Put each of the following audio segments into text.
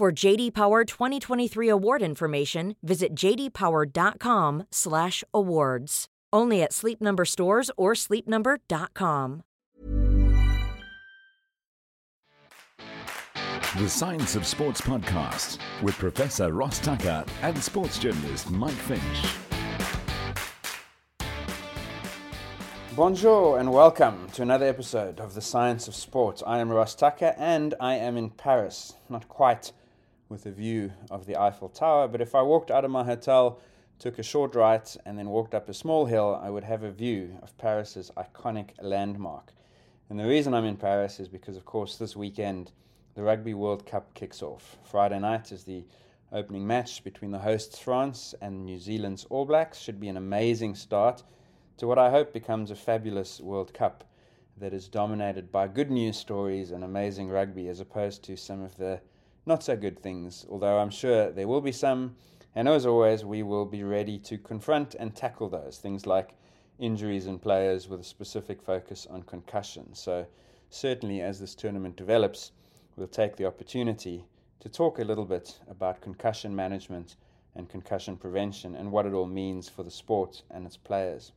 For JD Power 2023 award information, visit jdpower.com/awards. Only at Sleep Number stores or sleepnumber.com. The Science of Sports podcast with Professor Ross Tucker and sports journalist Mike Finch. Bonjour and welcome to another episode of The Science of Sports. I am Ross Tucker and I am in Paris. Not quite with a view of the Eiffel Tower, but if I walked out of my hotel, took a short right, and then walked up a small hill, I would have a view of Paris's iconic landmark. And the reason I'm in Paris is because, of course, this weekend the Rugby World Cup kicks off. Friday night is the opening match between the hosts France and New Zealand's All Blacks. Should be an amazing start to what I hope becomes a fabulous World Cup that is dominated by good news stories and amazing rugby as opposed to some of the not so good things, although I'm sure there will be some. And as always, we will be ready to confront and tackle those things like injuries in players with a specific focus on concussion. So, certainly, as this tournament develops, we'll take the opportunity to talk a little bit about concussion management and concussion prevention and what it all means for the sport and its players.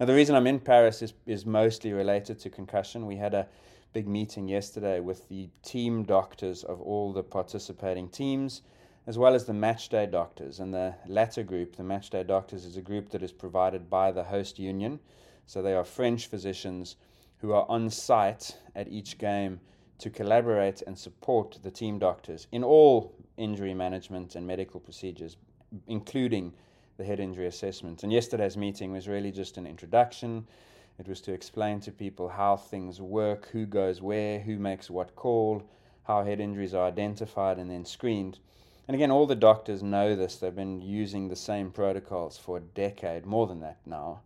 Now, the reason I'm in Paris is, is mostly related to concussion. We had a big meeting yesterday with the team doctors of all the participating teams, as well as the matchday doctors. And the latter group, the matchday doctors, is a group that is provided by the host union. So they are French physicians who are on site at each game to collaborate and support the team doctors in all injury management and medical procedures, including the head injury assessment. And yesterday's meeting was really just an introduction it was to explain to people how things work, who goes where, who makes what call, how head injuries are identified and then screened. And again, all the doctors know this. They've been using the same protocols for a decade, more than that now.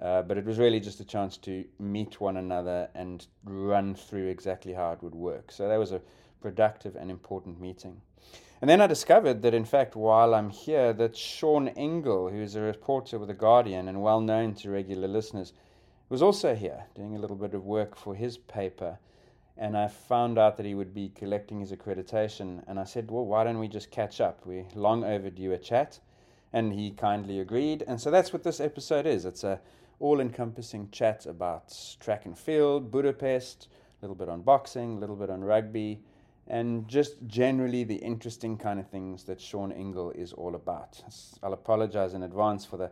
Uh, but it was really just a chance to meet one another and run through exactly how it would work. So that was a productive and important meeting. And then I discovered that, in fact, while I'm here, that Sean Ingle, who is a reporter with The Guardian and well known to regular listeners, was also here doing a little bit of work for his paper. And I found out that he would be collecting his accreditation. And I said, Well, why don't we just catch up? We're long overdue a chat. And he kindly agreed. And so that's what this episode is it's a all encompassing chat about track and field, Budapest, a little bit on boxing, a little bit on rugby, and just generally the interesting kind of things that Sean Ingle is all about. I'll apologize in advance for the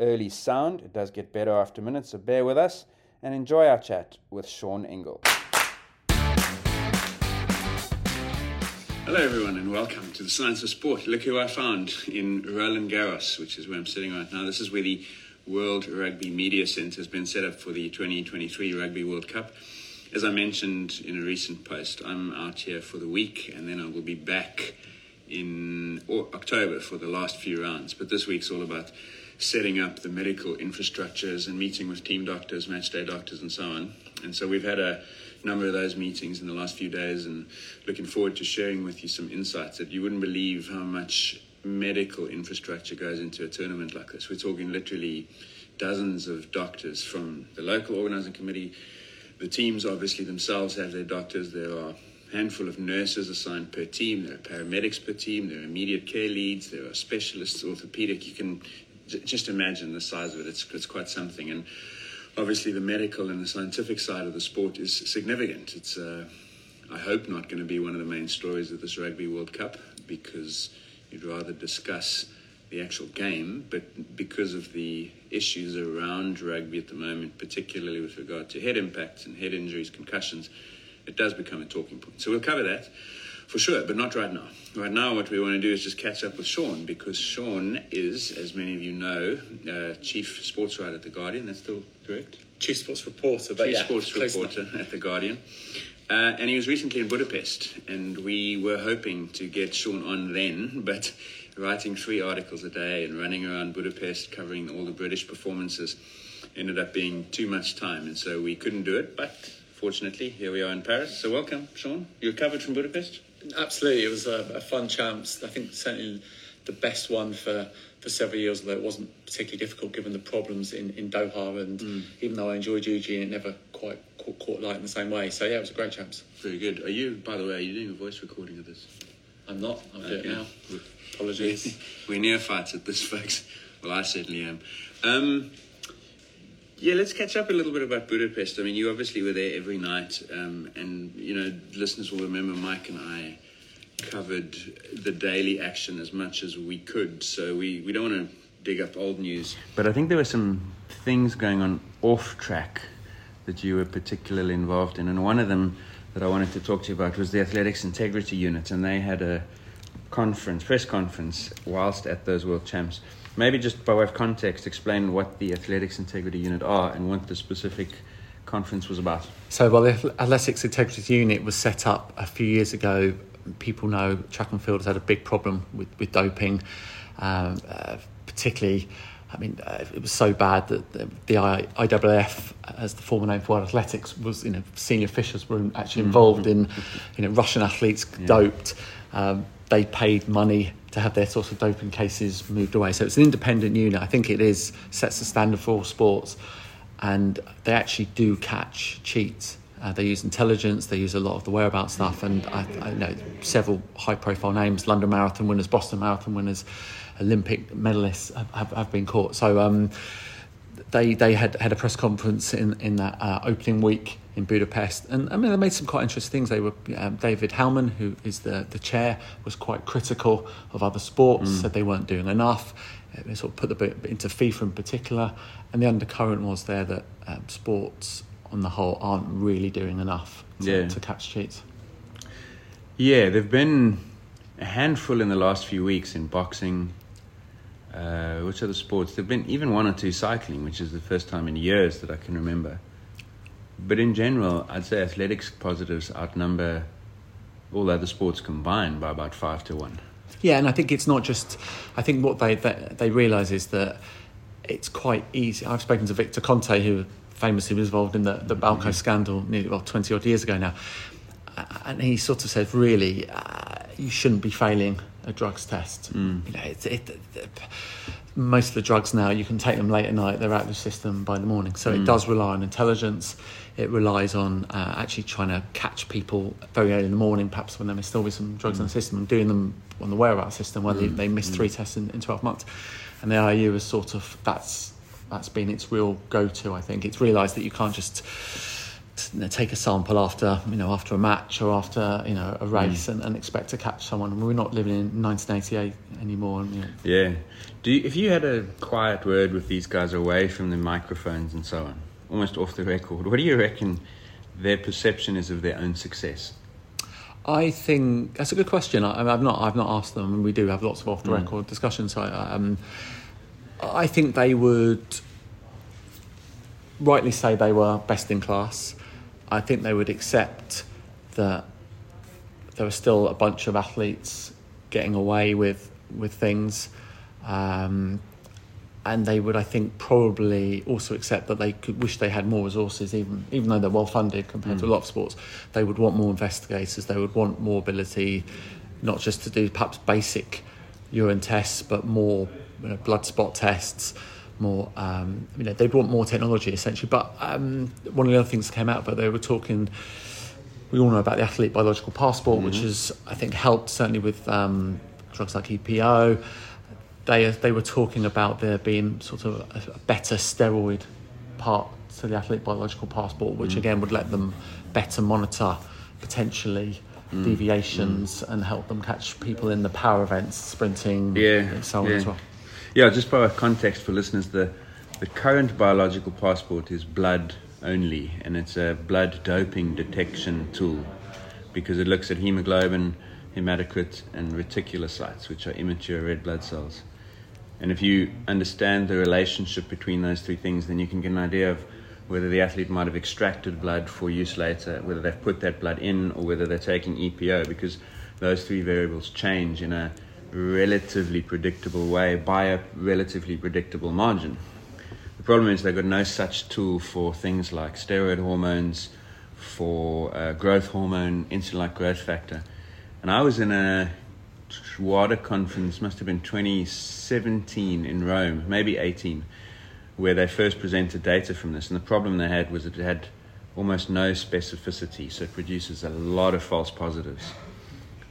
early sound. It does get better after minutes, so bear with us and enjoy our chat with Sean Ingle. Hello, everyone, and welcome to the Science of Sport. Look who I found in Roland Garros, which is where I'm sitting right now. This is where the World Rugby Media Centre has been set up for the 2023 Rugby World Cup. As I mentioned in a recent post, I'm out here for the week and then I will be back in October for the last few rounds. But this week's all about setting up the medical infrastructures and meeting with team doctors, match day doctors, and so on. And so we've had a number of those meetings in the last few days and looking forward to sharing with you some insights that you wouldn't believe how much medical infrastructure goes into a tournament like this. We're talking literally dozens of doctors from the local organizing committee. The teams obviously themselves have their doctors. There are a handful of nurses assigned per team. There are paramedics per team. There are immediate care leads. There are specialists, orthopedic. You can just imagine the size of it. It's, it's quite something. And obviously, the medical and the scientific side of the sport is significant. It's, uh, I hope, not going to be one of the main stories of this Rugby World Cup because you'd rather discuss the actual game, but because of the issues around rugby at the moment, particularly with regard to head impacts and head injuries, concussions, it does become a talking point. So we'll cover that for sure, but not right now. Right now, what we want to do is just catch up with Sean because Sean is, as many of you know, uh, chief sports writer at The Guardian. That's still correct? Chief sports reporter, but chief yeah, sports reporter enough. at The Guardian. Uh, and he was recently in Budapest, and we were hoping to get Sean on then, but writing three articles a day and running around Budapest covering all the British performances ended up being too much time, and so we couldn't do it. But fortunately, here we are in Paris. So welcome, Sean. You're covered from Budapest. Absolutely, it was a, a fun chance. I think certainly the best one for, for several years, although it wasn't particularly difficult given the problems in, in Doha. And mm. even though I enjoyed Eugene, it never quite caught, caught, light in the same way. So yeah, it was a great chance. Very good. Are you, by the way, are you doing a voice recording of this? I'm not. I'll okay. do it now. Apologies. We're neophytes at this, folks. Well, I certainly am. Um, yeah, let's catch up a little bit about Budapest. I mean, you obviously were there every night, um, and you know, listeners will remember Mike and I covered the daily action as much as we could. So we, we don't want to dig up old news. But I think there were some things going on off track that you were particularly involved in, and one of them that I wanted to talk to you about was the Athletics Integrity Unit, and they had a conference, press conference, whilst at those World Champs maybe just by way of context, explain what the Athletics Integrity Unit are and what the specific conference was about. So, well, the Athletics Integrity Unit was set up a few years ago. People know track and field has had a big problem with, with doping, um, uh, particularly. I mean, uh, it was so bad that the, the IAAF, as the former name for World Athletics, was you know senior officials were actually mm. involved in you know Russian athletes yeah. doped. Um, they paid money to have their sort of doping cases moved away. So it's an independent unit. I think it is sets the standard for all sports, and they actually do catch cheats. Uh, they use intelligence. They use a lot of the whereabouts stuff, and I, I know several high-profile names: London Marathon winners, Boston Marathon winners, Olympic medalists have, have, have been caught. So. Um, they they had had a press conference in in that uh, opening week in Budapest, and I mean they made some quite interesting things. They were um, David Howman, who is the the chair, was quite critical of other sports, mm. said they weren't doing enough. They sort of put the bit into FIFA in particular, and the undercurrent was there that um, sports on the whole aren't really doing enough to, yeah. to catch cheats. Yeah, there've been a handful in the last few weeks in boxing, uh, which other sports? There've been even one or two cycling, which is the first time in years that I can remember. But in general, I'd say athletics positives outnumber all other sports combined by about five to one. Yeah, and I think it's not just. I think what they they, they realise is that it's quite easy. I've spoken to Victor Conte, who famously was involved in the the Balco mm-hmm. scandal nearly well twenty odd years ago now, and he sort of said, really, uh, you shouldn't be failing a drugs test. Mm. You know, it, it, it, most of the drugs now you can take them late at night; they're out of the system by the morning. So mm. it does rely on intelligence. It relies on uh, actually trying to catch people very early in the morning, perhaps when there may still be some drugs mm. in the system, and doing them on the whereabouts system where they, mm. they miss three mm. tests in, in 12 months. And the IU is sort of that's that's been its real go-to. I think it's realised that you can't just take a sample after you know after a match or after you know a race mm. and, and, expect to catch someone. We're not living in 1988 anymore. And, you know. Yeah. Do you, if you had a quiet word with these guys away from the microphones and so on, almost off the record, what do you reckon their perception is of their own success? I think that's a good question. I, have not I've not asked them, and we do have lots of off the record mm. discussions. So I, um, I think they would rightly say they were best in class. I think they would accept that there were still a bunch of athletes getting away with with things, um, and they would, I think, probably also accept that they could wish they had more resources, even even though they're well funded compared mm. to a lot of sports. They would want more investigators. They would want more ability, not just to do perhaps basic urine tests, but more you know, blood spot tests more, um, you know, they'd want more technology essentially. But um, one of the other things that came out, but they were talking, we all know about the athlete biological passport, mm-hmm. which has, I think, helped certainly with um, drugs like EPO. They, they were talking about there being sort of a, a better steroid part to the athlete biological passport, which mm. again would let them better monitor potentially mm. deviations mm. and help them catch people in the power events, sprinting, yeah. and so on yeah. as well. Yeah, just by context for listeners, the, the current biological passport is blood only, and it's a blood doping detection tool because it looks at hemoglobin, hematocrit, and reticulocytes, which are immature red blood cells. And if you understand the relationship between those three things, then you can get an idea of whether the athlete might have extracted blood for use later, whether they've put that blood in, or whether they're taking EPO, because those three variables change in a relatively predictable way by a relatively predictable margin. The problem is they've got no such tool for things like steroid hormones, for uh, growth hormone, insulin like growth factor. And I was in a WADA conference, must have been 2017 in Rome, maybe 18, where they first presented data from this. And the problem they had was it had almost no specificity, so it produces a lot of false positives.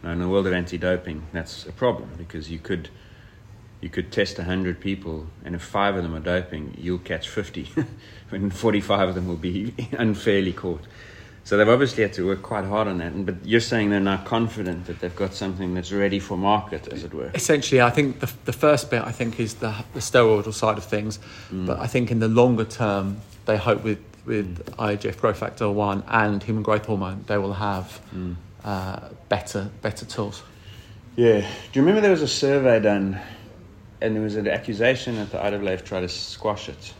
Now, in the world of anti-doping, that's a problem because you could you could test 100 people, and if five of them are doping, you'll catch 50, and 45 of them will be unfairly caught. So they've obviously had to work quite hard on that. But you're saying they're now confident that they've got something that's ready for market, as it were. Essentially, I think the, the first bit I think is the, the steroidal side of things. Mm. But I think in the longer term, they hope with with mm. IGF growth factor one and human growth hormone, they will have mm. Uh, better better tools. Yeah. Do you remember there was a survey done, and there was an accusation that the IAAF tried to squash it,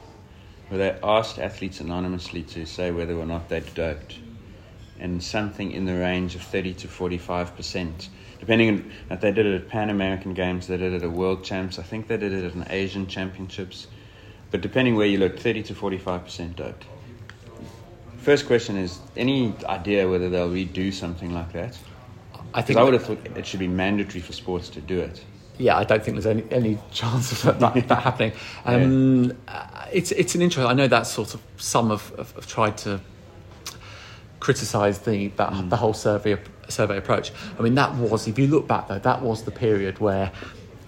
where they asked athletes anonymously to say whether or not they'd doped and something in the range of 30 to 45 percent. Depending on if they did it at Pan American Games, they did it at World Champs, I think they did it at an Asian Championships. But depending where you look, 30 to 45 percent doped. First question is any idea whether they'll redo something like that? I think I would have thought it should be mandatory for sports to do it. Yeah, I don't think there's any, any chance of that, that happening. Um, yeah. It's it's an interesting. I know that sort of some have, have, have tried to criticise the that, mm. the whole survey survey approach. I mean, that was if you look back though, that was the period where.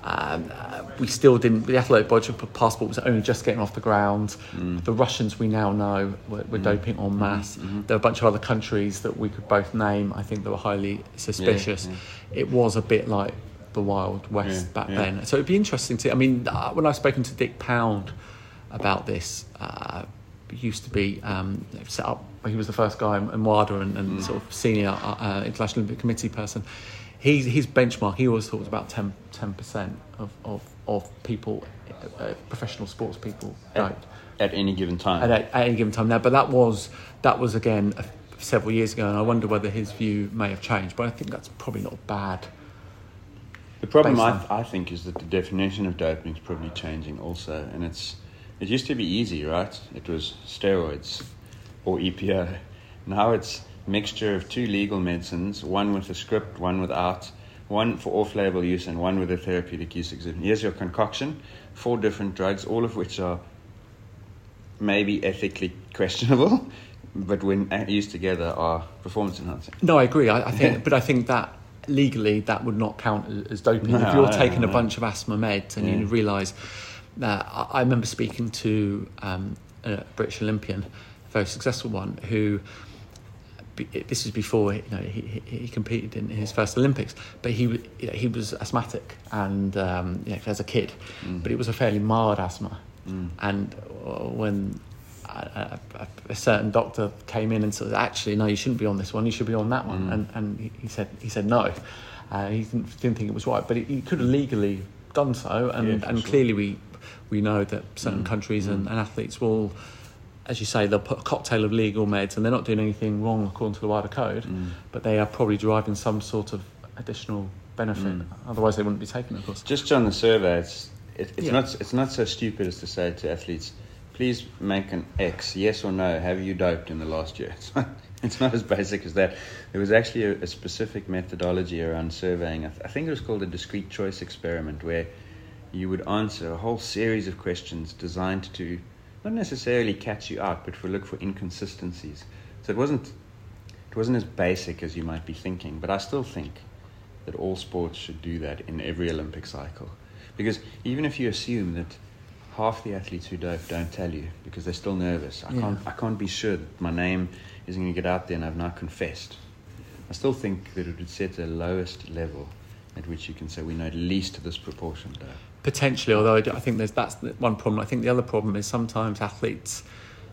Um, uh, we still didn't. The athletic budget passport was only just getting off the ground. Mm. The Russians we now know were, were mm. doping en masse. Mm-hmm. There were a bunch of other countries that we could both name. I think that were highly suspicious. Yeah, yeah. It was a bit like the Wild West yeah, back then. So it'd be interesting to. I mean, uh, when I've spoken to Dick Pound about this, uh, used to be um, set up he was the first guy in WADA and, and mm. sort of senior uh, uh, International Olympic Committee person. He, his benchmark, he always thought was about 10, percent of, of, of people, uh, professional sports people, at, at, any given time. At, at, any given time now, but that was that was again several years ago, and I wonder whether his view may have changed. But I think that's probably not bad. The problem I, I think is that the definition of doping is probably changing also, and it's it used to be easy, right? It was steroids or EPO. Now it's mixture of two legal medicines, one with a script, one without, one for off-label use and one with a therapeutic use exemption. Here's your concoction, four different drugs, all of which are maybe ethically questionable, but when used together are performance enhancing. No, I agree. I, I think, but I think that legally that would not count as doping. No, if you're taking a bunch of asthma meds and yeah. you realise that, I remember speaking to um, a British Olympian a very successful one who this was before you know he, he competed in his first Olympics, but he you know, he was asthmatic and um, you know, as a kid, mm. but it was a fairly mild asthma, mm. and when a, a, a, certain doctor came in and said, actually no, you shouldn't be on this one, you should be on that one, mm. and and he said he said no, uh, he didn't, didn't, think it was right, but he, he could have legally done so, and yeah, and sure. clearly we we know that certain mm. countries and, mm. and athletes will as you say, they'll put a cocktail of legal meds and they're not doing anything wrong according to the WADA code, mm. but they are probably deriving some sort of additional benefit. Mm. Otherwise, they wouldn't be taken, of course. Just on the survey, it's, it, it's, yeah. not, it's not so stupid as to say to athletes, please make an X, yes or no, have you doped in the last year? It's not, it's not as basic as that. There was actually a, a specific methodology around surveying. I, th- I think it was called a discrete choice experiment where you would answer a whole series of questions designed to not necessarily catch you out, but for look for inconsistencies. So it wasn't it wasn't as basic as you might be thinking, but I still think that all sports should do that in every Olympic cycle. Because even if you assume that half the athletes who dope don't tell you because they're still nervous, I yeah. can't I can't be sure that my name isn't going to get out there and I've now confessed. I still think that it would set the lowest level at which you can say we know at least this proportion dope potentially. Although I, I think there's that's one problem. I think the other problem is sometimes athletes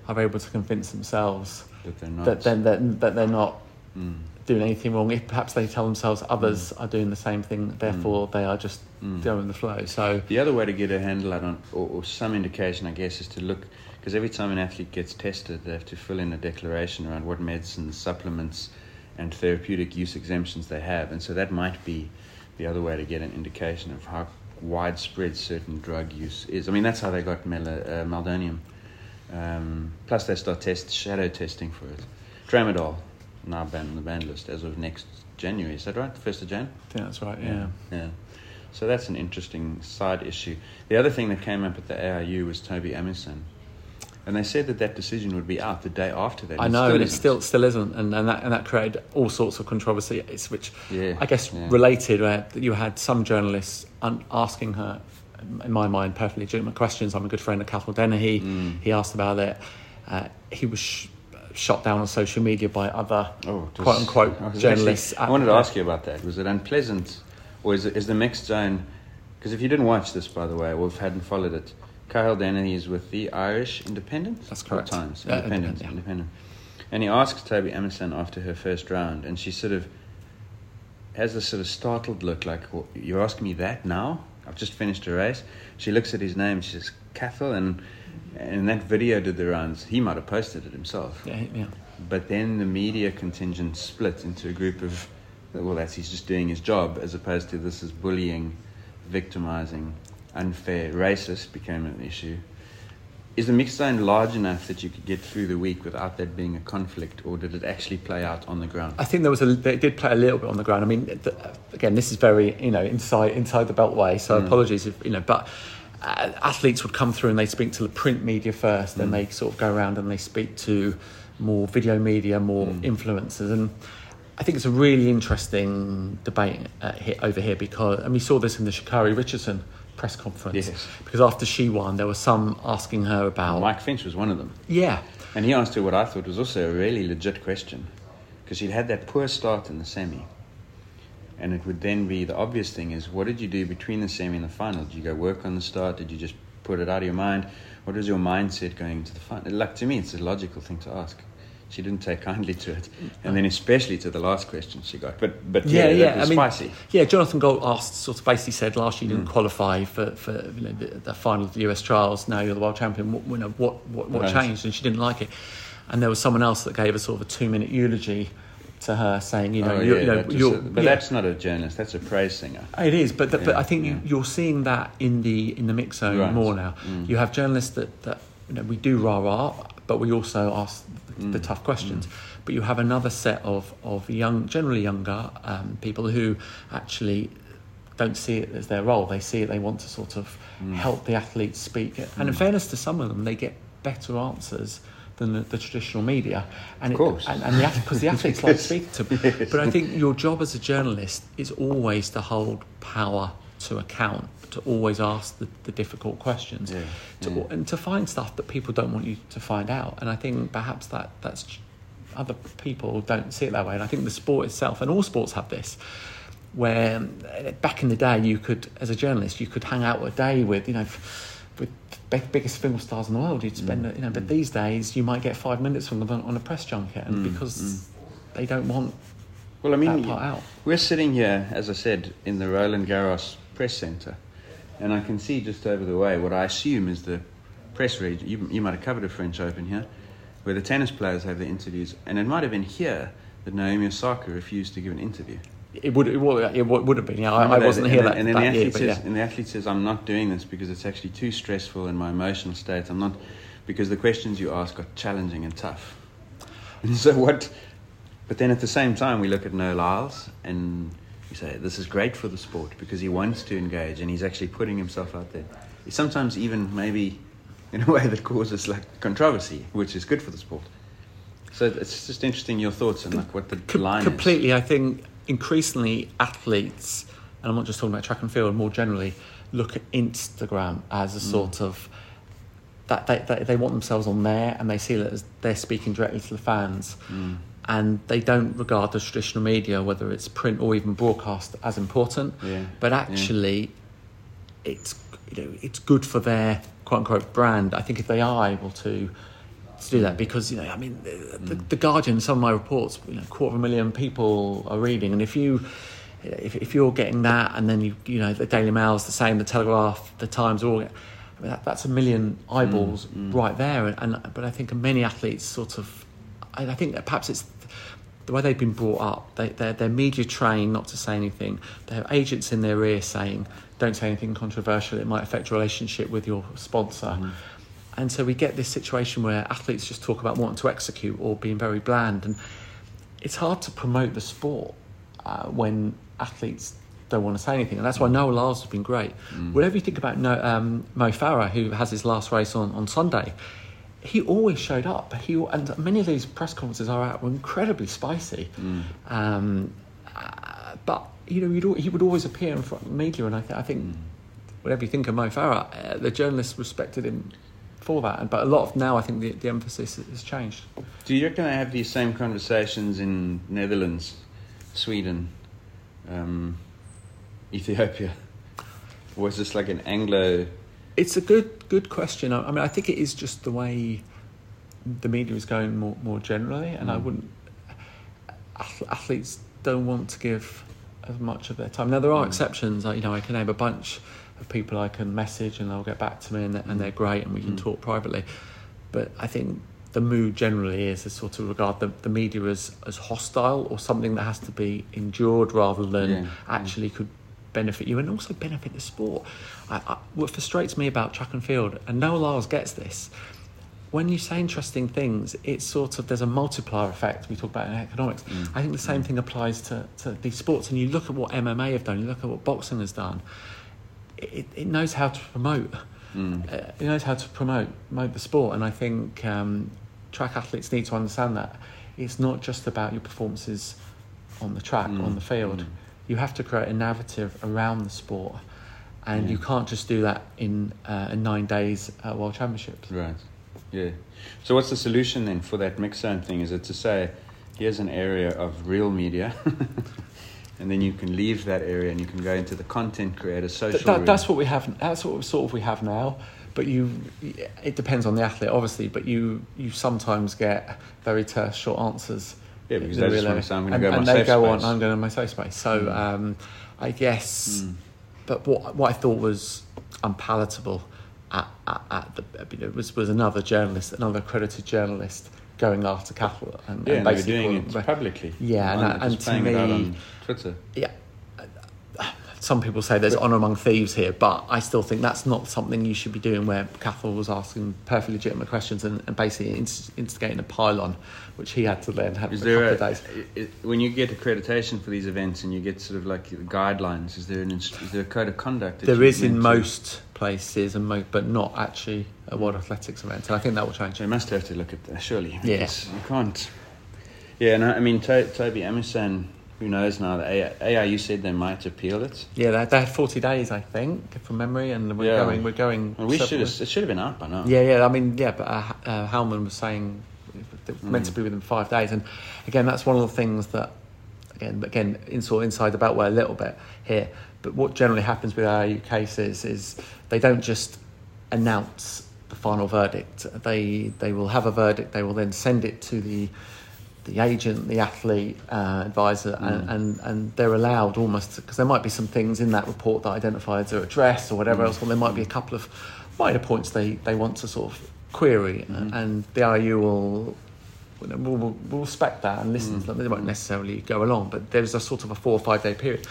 are able to convince themselves that they're not that, they're, that, that they're not mm. doing anything wrong. If perhaps they tell themselves others mm. are doing the same thing, therefore mm. they are just going the flow. So The other way to get a handle on, or, or some indication, I guess, is to look because every time an athlete gets tested, they have to fill in a declaration around what medicines, supplements, and therapeutic use exemptions they have, and so that might be the other way to get an indication of how widespread certain drug use is. I mean, that's how they got mel- uh, meldonium. Um, plus, they start test shadow testing for it. Tramadol now banned on the ban list as of next January. Is that right? First of Jan. Think that's right. Yeah. Yeah. So that's an interesting side issue. The other thing that came up at the AIU was Tobi Amusan. And they said that that decision would be out the day after that. I know, and it still still isn't, and, and that and that created all sorts of controversy. It's which Yeah, I guess yeah. related where you had some journalists un- asking her, in my mind, perfectly legitimate questions. I'm a good friend of Cathal Dennehy. Mm. He asked about it. Uh, he was sh- shot down on social media by other Oh, was- quote unquote I journalists. actually- I wanted to ask you about that. Was it unpleasant, or is, it, is the mixed zone? Because if you didn't watch this, by the way, or if hadn't followed it, Cathal Dennehy is with the Irish Independent. That's Or correct. Times Uh, Independent. Independent, yeah. Independent. And he asks Tobi Amusan after her first round, and she sort of has this sort of startled look, like "Well, you're asking me that now. I've just finished a race. She looks at his name. She says Cathal, and and that video did the rounds. He might have posted it himself. Yeah, yeah. But then the media contingent split into a group of, well, that's he's just doing his job, as opposed to this is bullying, victimizing, unfair, racist became an issue. Is the mixed zone large enough that you could get through the week without that being a conflict, or did it actually play out on the ground? I think there was a they did play a little bit on the ground. I mean, th again, this is very you know inside inside the beltway. So apologies if you know, but uh, athletes would come through and they speak to the print media first, then they sort of go around and they speak to more video media, more influencers, and I think it's a really interesting debate uh, here, over here because and we saw this in the Sha'Carri Richardson press conference Yes. because after she won, there were some asking her about Mike Finch was one of them. yeah. And he asked her what I thought was also a really legit question. Because she'd had that poor start in the semi. And it would then be the obvious thing is what did you do between the semi and the final? Did you go work on the start? Did you just put it out of your mind? What was your mindset going into the final? Like to me, it's a logical thing to ask. She didn't take kindly to it, and then especially to the last question she got. But but yeah, yeah, was I mean, spicy. yeah. Jonathan Gault asked, sort of basically said last year you Mm. didn't qualify for, for you know, the, the final of the US trials. Now you're the world champion. What, you know, what, what, what Right. changed? And she didn't like it. And there was someone else that gave a sort of a two minute eulogy to her, saying, you know, Oh, you, yeah, you know, that you're, but yeah. that's not a journalist. That's a praise singer. It is, but the, but I think yeah. you, you're seeing that in the in the mix zone Right. more now. Mm. You have journalists that, that you know we do rah rah, but we also ask Mm. the tough questions. But you have another set of of young, generally younger um, people who actually don't see it as their role. They see it. They want to sort of Mm. help the athletes speak. And in fairness to some of them, they get better answers. Than the, the traditional media, and Of course. it, and, and the because the athletes like speaking to them. Yes. But I think your job as a journalist is always to hold power to account, to always ask the, the difficult questions, Yeah, to, yeah. and to find stuff that people don't want you to find out. And I think perhaps that that's other people don't see it that way. And I think the sport itself, and all sports have this, where uh, back in the day you could, as a journalist, you could hang out a day with you know. With the biggest film stars in the world, you'd spend, mm. you know. But these days, you might get five minutes from them on a press junket, and mm, because mm. they don't want Well, I mean, out. we're sitting here, as I said, in the Roland Garros Press Centre, and I can see just over the way what I assume is the press region. You, you might have covered a French Open here, where the tennis players have their interviews, and it might have been here that Naomi Osaka refused to give an interview. It would, it would, it would have been. Yeah, I, I wasn't here that, and then that the athlete says, yeah. and the athlete says, "I'm not doing this because it's actually too stressful in my emotional state. I'm not because the questions you ask are challenging and tough." And so what? But then at the same time, we look at Noah Lyles and we say this is great for the sport because he wants to engage and he's actually putting himself out there. Sometimes even maybe in a way that causes like controversy, which is good for the sport. So it's just interesting your thoughts and like what the Com- line is. completely. I think increasingly athletes, and I'm not just talking about track and field, more generally, look at Instagram as a Mm. sort of that they, they, they want themselves on there and they see that as they're speaking directly to the fans. Mm. And they don't regard the traditional media, whether it's print or even broadcast, as important. Yeah, But yeah. actually, it's you know it's good for their quote unquote brand. I think if they are able to to do that because you know I mean the, the mm. Guardian some of my reports you know quarter of a million people are reading and if you if, if you're getting that and then you you know the Daily Mail's the same the Telegraph the Times all I mean, that, that's a million mm. eyeballs mm. right there and, and but I think many athletes sort of I, I think that perhaps it's the way they've been brought up, they, they're, they're media trained not to say anything. They have agents in their ear saying, don't say anything controversial, it might affect your relationship with your sponsor. And so we get this situation where athletes just talk about wanting to execute or being very bland. And it's hard to promote the sport uh, when athletes don't want to say anything. And that's why Noah Lyles has been great. Whatever you think about no, um, Mo Farah, who has his last race on, on Sunday, he always showed up. He and many of these press conferences are out were incredibly spicy. Um, uh, but you know, he would always appear in front of the media, and I, th- I think whatever you think of Mo Farah, uh, the journalists respected him for that. And but a lot of now, I think the, the emphasis has changed. Do you reckon they have these same conversations in Netherlands, Sweden, um, Ethiopia? Or is this like an Anglo? It's a good good question. I, I mean, I think it is just the way the media is going more more generally, and I mm. wouldn't. Athletes don't want to give as much of their time. Now there are mm. exceptions. I, you know, I can name a bunch of people I can message, and they'll get back to me, and, they're- and they're mm. great, and we can talk privately. But I think the mood generally is to sort of regard the, the media as, as hostile or something that has to be endured rather than Yeah. actually could benefit you and also benefit the sport. I, I, what frustrates me about track and field, and Noah Lyles gets this, when you say interesting things, it's sort of there's a multiplier effect we talk about in economics. I think the same thing applies to, to these sports. And you look at what MMA have done, you look at what boxing has done. It, it knows how to promote. Uh, it knows how to promote promote the sport, and I think um, track athletes need to understand that it's not just about your performances on the track on the field. You have to create a narrative around the sport, and you can't just do that in, uh, in nine days at World Championships. Right. Yeah. So what's the solution then for that mix zone thing? Is it to say, here's an area of real media, and then you can leave that area and you can go into the content creator social. Th- that, that's what we have. That's what sort of we have now. But you, it depends on the athlete, obviously. But you, you sometimes get very terse, short answers. Yeah, because they the just real wanna say, "I'm gonna and, go to and my they safe go on. space." I'm going to my safe space. So um, I guess. But what what I thought was unpalatable at, at, at the you know, was was another journalist, another accredited journalist going after Cathal and, Yeah, and and they were doing it publicly. Yeah, and, Not and to playing it out me, on Twitter. yeah. Some people say there's honour among thieves here, but I still think that's not something you should be doing where Cathal was asking perfectly legitimate questions and, and basically inst- instigating a pylon, which he had to then have Is a there couple a, of days. i- i- when you get accreditation for these events and you get sort of like guidelines? Is there an is there a code of conduct? There in to- most places, and mo- but not actually a World Athletics event, and I think that will change. They must have to look at that, surely. Yeah. You can't. Yeah, and I, I mean, to- Tobi Amusan, who knows now, the AI, AIU said they might appeal it. Yeah, they, they had 40 days, I think, from memory, and we're Yeah. going. We're going. And we should have, it should have been out by now. Yeah, yeah. I mean, yeah, but uh, uh, Howman was saying it was meant to be within five days, and again, that's one of the things that, again, again, in sort of inside the beltway a little bit here. But what generally happens with our cases is they don't just announce the final verdict. They they will have a verdict. They will then send it to the the agent, the athlete, uh, advisor, and, mm. and, and they're allowed almost because there might be some things in that report that identify their address or whatever mm. else, or there might be a couple of minor points they, they want to sort of query, mm-hmm. uh, and the IU will. Will, will, will respect that and listen to mm. them. They won't necessarily go along, but there's a sort of a four or five day period,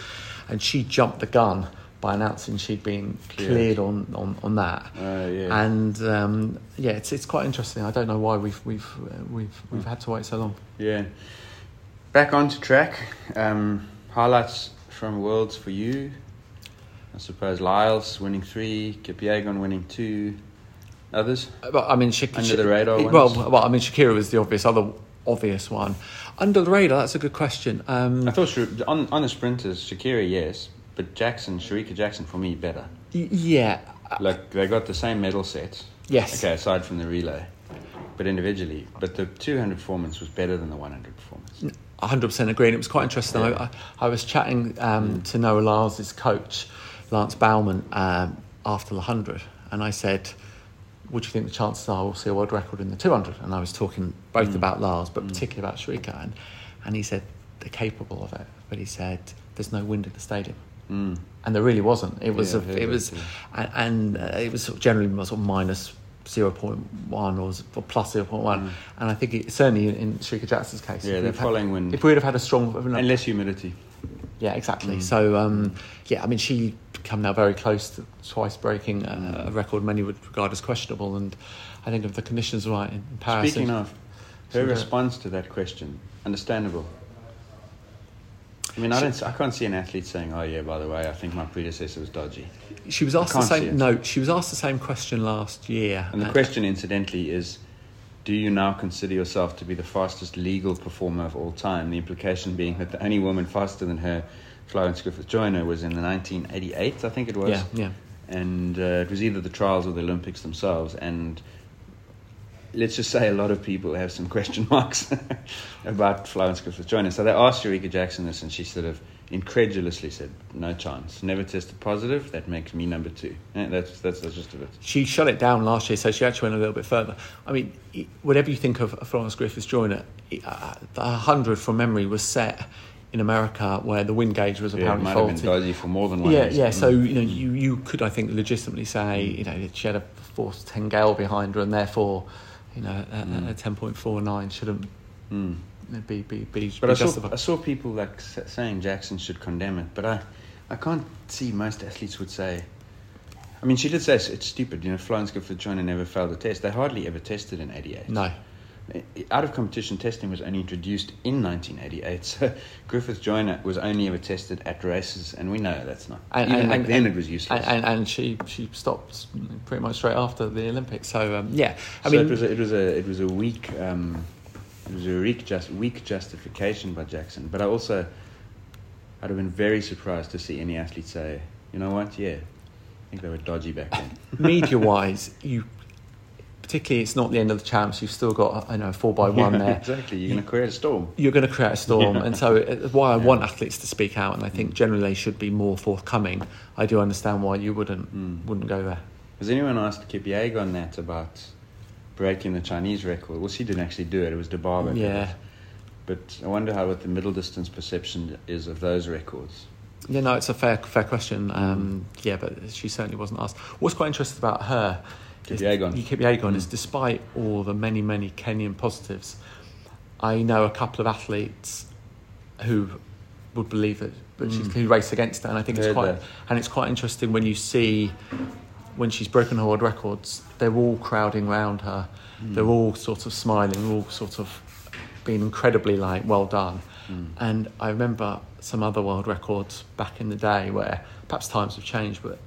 and she jumped the gun by announcing she'd been Cleared. cleared on, on, on that. Uh, yeah. And um, yeah, it's it's quite interesting. I don't know why we've we've uh, we've we've had to wait so long. Yeah. Back onto track. Um, highlights from Worlds for you. I suppose Lyles winning three, Kipyegon winning two. Others? But I mean, Shak- Under the radar ones? Well, well, I mean, Sha'Carri was the obvious other obvious one. Under the radar, that's a good question. Um, I thought Shar- on, on the sprinters, Sha'Carri, yes, but Jackson, Shericka Jackson, for me, better. y- yeah, Like, they got the same medal set. Yes. Okay, aside from the relay. But individually. But the 200 performance was better than the 100 performance. 100% agree. And it was quite interesting. Yeah. Mm. I, I was chatting um, to Noah Lyles' coach, Lance Brauman, um, after the 100, and I said, would you think the chances are we'll see a world record in the 200? And I was talking both Mm. about Lars, but particularly about Shericka. And, and he said they're capable of it, but he said there's no wind in the stadium. Mm. And there really wasn't. It was, Yeah, a, it was, and, and uh, it was sort of generally sort of minus 0.1 or, plus 0.1. And I think it, certainly in Shericka Jackson's case, Mm. Yeah, they're we'd had- following wind. If we would have had a strong, And less humidity. yeah, exactly. So, um, yeah, I mean, she come now very close to twice breaking a, a record many would regard as questionable, and I think if the conditions are right in, in Paris, Speaking of, her response to that question, understandable. I mean, I don't. I can't see an athlete saying, "Oh yeah, by the way, I think my predecessor was dodgy." she was asked the can't see it. same. No, she was asked the same question last year, And the uh, question, incidentally, is: Do you now consider yourself to be the fastest legal performer of all time? The implication being that the only woman faster than her, Florence Griffith Joyner, was in the 1988, I think it was. Yeah, yeah. And uh, it was either the trials or the Olympics themselves. And let's just say a lot of people have some question marks about Florence Griffith Joyner. So they asked Shericka Jackson this, and she sort of incredulously said, "No chance. Never tested positive. That makes me number two. Eh, that's that's the gist of it. She shut it down last year, so she actually went a little bit further. I mean, whatever you think of Florence Griffiths Joyner, the 100 from memory was set in America where the wind gauge was Yeah, it apparently might have faulty. been dodgy for more than one Yeah, reason. yeah. So Mm. you know, you, you could, I think, legitimately say, you know, that she had a force ten gale behind her, and therefore, you know, a, a ten point four nine shouldn't Mm. be be be, But be I saw, justified. I saw people like saying Jackson should condemn it, but I, I can't see most athletes would say. I mean, she did say it's, stupid. You know, Florence Griffith Joyner never failed a test. They hardly ever tested in '88. no, Out of competition testing was only introduced in 1988. So Griffith Joyner was only ever tested at races, and we know that's not. And- Even and- back and- then, it was useless. and, and, and she she stopped pretty much straight after the Olympics. So um, yeah, I so mean, it was a, it was a it was a weak um, it was a weak just weak justification by Jackson. But I also I'd have been very surprised to see any athlete say, you know what, yeah, I think they were dodgy back then. media wise, you particularly it's not the end of the champs. You've still got I know four by one Yeah, there. exactly, you're going to create a storm. You're going to create a storm, Yeah. and so it's why I Yeah. want athletes to speak out, and I think generally they should be more forthcoming. I do understand why you wouldn't Mm. wouldn't go there. Has anyone asked Kipyegon that about breaking the Chinese record? Well, she didn't actually do it. It was Dibaba. Yeah. But I wonder how what the middle distance perception is of those records. Yeah, no, it's a fair fair question. Um, yeah, but she certainly wasn't asked. What's quite interesting about her, is- Kipyegon. you Kipyegon, is Mm. despite all the many many Kenyan positives, I know a couple of athletes who would believe that, but she's who race against it. and I think it's quite and it's quite interesting when you see when she's broken her world records, they're all crowding around her, Mm. they're all sort of smiling, all sort of being incredibly like well done. Mm. And I remember some other world records back in the day where perhaps times have changed, but,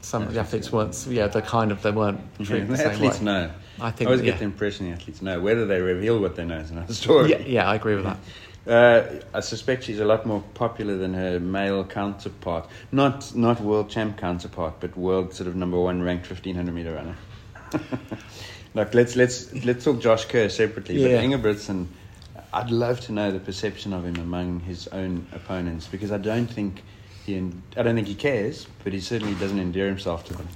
some of the Athletes, weren't. Yeah, they kind of they weren't treated the the same athletes way. know. I think I always yeah. get the impression the athletes know. Whether they reveal what they know is another story. Yeah, yeah, I agree with that. Uh, I suspect she's a lot more popular than her male counterpart. Not not world champ counterpart, but world sort of number one ranked fifteen hundred meter runner. Look, let's let's let's talk Josh Kerr separately. Yeah. But Ingebrigtsen, I'd love to know the perception of him among his own opponents because I don't think he I don't think he cares, but he certainly doesn't endear himself to them.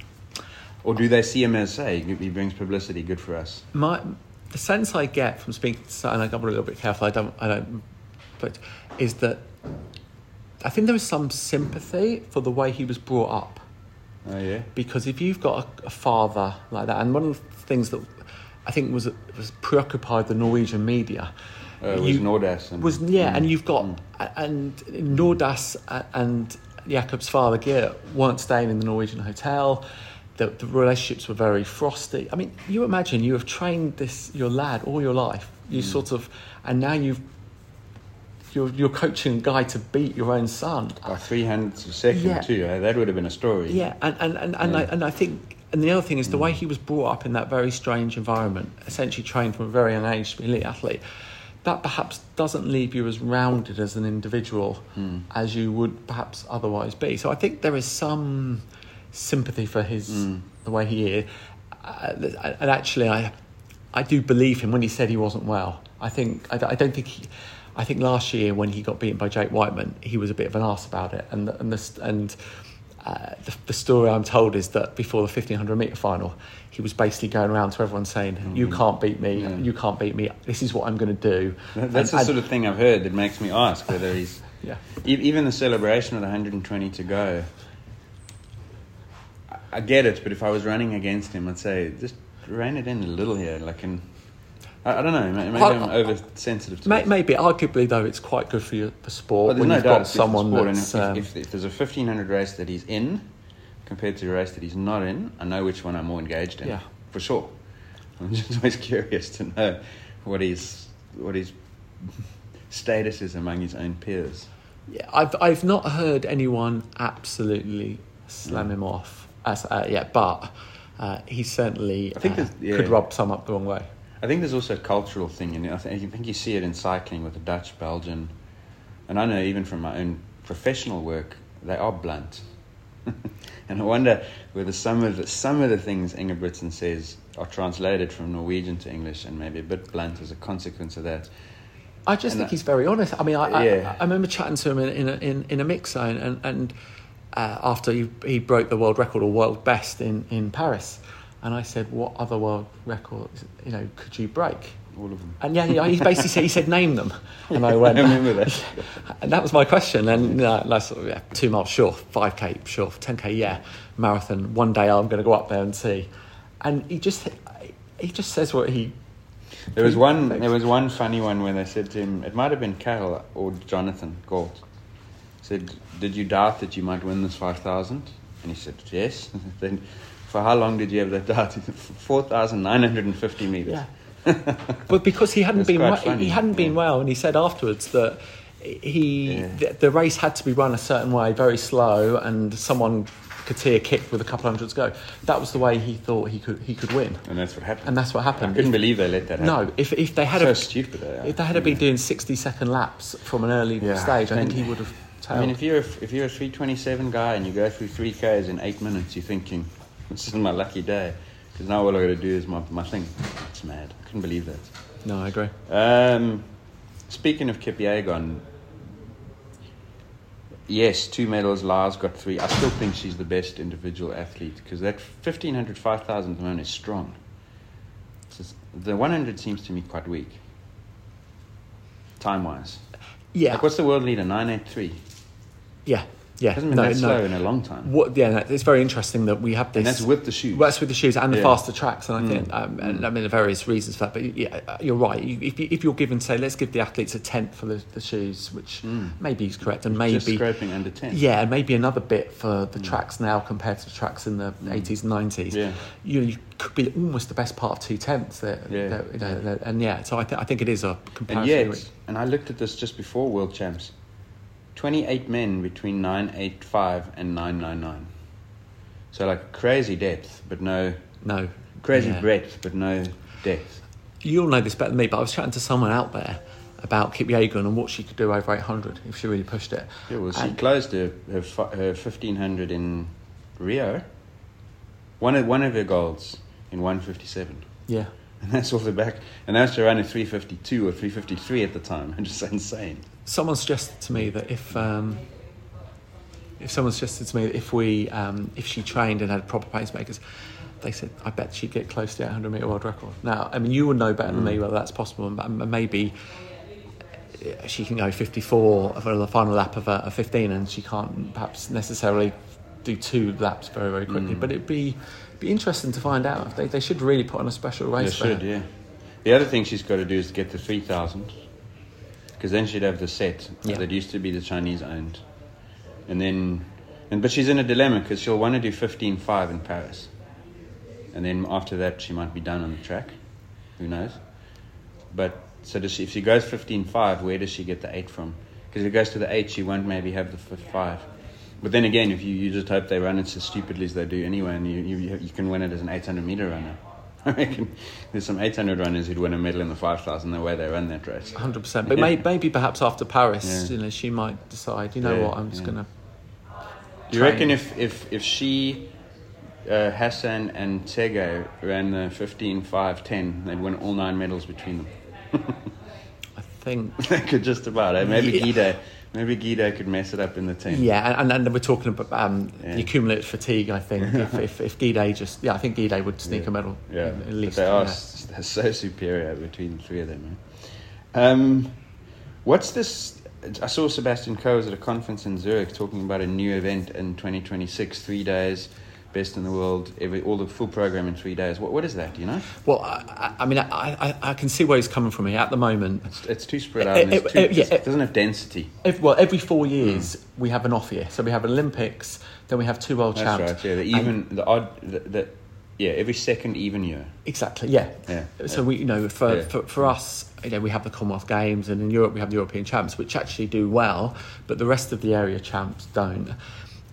Or do they see him as say he brings publicity, good for us? My the sense I get from speaking to and I got to be a little bit careful. I don't, I don't, but is that I think there was some sympathy for the way he was brought up. Oh yeah. because if you've got a, a father like that, and one of the things that I think was was preoccupied the Norwegian media Uh, it was Nordas and was yeah, Mm. and you've got and Nordas and Jakob's father Gjert weren't staying in the Norwegian hotel. The, the relationships were very frosty. I mean, you imagine you have trained this your lad all your life. You Mm. sort of, and now you've you're, you're coaching a guy to beat your own son. By three of a second Yeah. too. eh? That would have been a story. Yeah, and and and, and, I, and I think, and the other thing is the way he was brought up in that very strange environment, essentially trained from a very young age to be an elite athlete. That perhaps doesn't leave you as rounded as an individual as you would perhaps otherwise be. So I think there is some sympathy for his the way he is, uh, and actually, I I do believe him when he said he wasn't well. I think I, I don't think he. I think last year when he got beaten by Jake Wightman, he was a bit of an ass about it, and and this and uh, the, the story I'm told is that before the 1500 metre final, he was basically going around to everyone saying, You can't beat me, Mm-hmm. Yeah. you can't beat me, this is what I'm going to do. That- That's And- the sort of thing I've heard that makes me ask whether he's. Yeah. E- Even the celebration of the 120 to go. I- I get it, but if I was running against him, I'd say just rein it in a little here. Like, in, I, I don't know. may- Maybe I- I'm oversensitive to May, maybe, arguably, though, it's quite good for your, the sport there's when no you've doubt got someone that's. if, um, if, if there's a 1500 race that he's in compared to a race that he's not in, I know which one I'm more engaged in. Yeah. For sure. I'm just always curious to know what his, what his status is among his own peers. Yeah, I've I've not heard anyone absolutely slam Mm. him off as uh, yeah, but uh, he certainly I think uh, yeah. could rub some up the wrong way. I think there's also a cultural thing, and I think, I think you see it in cycling with the Dutch, Belgian, and I know even from my own professional work, they are blunt. and I wonder whether some of the, some of the things Ingebrigtsen says are translated from Norwegian to English and maybe a bit blunt as a consequence of that. I just And think I- he's very honest. I mean, I, Yeah. I, I remember chatting to him in in a, in, in a mix zone, and and uh, after he, he broke the world record or world best in, in Paris, and I said, "What other world records, you know, could you break?" All of them. And yeah, he, he basically said, he said, "Name them," and I went, I remember that. and that was my question. And uh, like sort of, yeah, two miles sure, five k sure, ten k yeah, marathon. One day I'm going to go up there and see. And he just he just says what he. There was one. Thanks. There was one funny one where they said to him, it might have been Cathal or Jonathan Gault, said, "Did you doubt that you might win this five thousand? And he said, "Yes." then, for how long did you have that doubt? Four thousand nine hundred and fifty meters. Yeah. but because he hadn't been well, funny, he hadn't been yeah. well, and he said afterwards that he Yeah. the, the race had to be run a certain way, very slow, and someone could see a kick with a couple hundred to go. That was the way he thought he could he could win, And that's what happened. and that's what happened. I couldn't If- believe they let that happen. no, if if they had so a, stupid. eh? if they had been doing sixty second laps from an early Yeah. stage, I think he would have. I mean, if you're a, if you're a 327 guy and you go through three Ks in eight minutes, you're thinking, this is my lucky day. Because now all i got to do is my, my thing. It's mad. I couldn't believe that. no, I agree. Um, speaking of Kipyegon, yes, two medals. Lyles got three. I still think she's the best individual athlete because that 1500, 5000 at the moment is strong. Just- the 100 seems to me quite weak, time wise. Yeah, Like, what's the world leader? 983. yeah, yeah. Hasn't been that slow in a long time. What? Yeah, that- it's very interesting that we have this. And that's with the shoes. Well, that's with the shoes and the Yeah. faster tracks, and I think, Mm. um, and, I mean, there are various reasons for that. But yeah, uh, you're right. You- If, you, if you're given, say, let's give the athletes a tenth for the, the shoes, which maybe is correct, and maybe Just scraping under 10. yeah, and maybe another bit for the tracks now compared to the tracks in the 80s and 90s. Yeah. You, you could be almost the best part of two tenths there. Yeah. there, you know, there- and yeah, so I, th- I think it is a comparison. And yet, and I looked at this just before World Champs 28 men between 985 and 999. So, like crazy depth, but no. no, Crazy Yeah. breadth, but no depth. You'll know this better than me, but I was chatting to someone out there about Kipyegon and what she could do over 800 if she really pushed it. Yeah, well, she And- closed her, her, her 1500 in Rio. One of, one of her goals in 157. yeah. And that's off the back. And that's to run a 352 or 353 at the time. Just insane. Someone suggested to me that if um, if someone suggested to me that if we um, if she trained and had proper pacemakers, they said I bet she'd get close to the 100 meter world record. Now, I mean, you would know better than Mm. me whether that's possible, and and maybe uh, she can go 54 for the final lap of a, a 15, and she can't perhaps necessarily do two laps very very quickly. Mm. But it'd be be interesting to find out. They they should really put on a special race. They should, her. yeah. The other thing she's got to do is get to 3,000. Because then she'd have the set Yeah. that used to be the Chinese owned. And then, and but she's in a dilemma because she'll want to do 15.5 in Paris. And then after that, she might be done on the track. Who knows? But so does she, if she goes 15.5, where does she get the 8 from? Because if it goes to the 8, she won't maybe have the f- 5. But then again, if you, you just hope they run it as stupidly as they do anyway, and you, you, you can win it as an 800 meter runner. I reckon there's some 800 runners who'd win a medal in the 5,000 the way they run that race. Hundred percent, but may, maybe perhaps after Paris, Yeah. you know, she might decide. You know Yeah, what? I'm just yeah. gonna. Do you train. reckon if, if, if she, uh, Hassan, and Tego ran the 15, 5, 10, they'd win all nine medals between them? I think they could just about. Eh? Maybe Yeah. Guido Maybe Guido could mess it up in the team. Yeah, and, and we're talking about um, Yeah. the accumulated fatigue. I think if if, if Guide just yeah, I think Guide would sneak Yeah. a medal. Yeah, at but they are yeah. so superior between the three of them. eh? Um, what's this? I saw Sebastian Coe was at a conference in Zurich talking about a new event in 2026, three days, best in the world, every all the full program in three days. What what is that? Do you know? Well, I, I- mean, I, I, I can see where he's coming from here. At the moment, It's, it's too spread Eh, out. and eh, it's too, eh, yeah, it doesn't have density. Every, well, every four years we have an off year. So we have Olympics, then we have two world Hmm. That's champs. right. Yeah, the even the odd the, the yeah every second even year. Exactly. Yeah. Yeah. So we, you know, for, Yeah. for, for us, you know, we have the Commonwealth Games, and in Europe we have the European champs, which actually do well, but the rest of the area champs don't.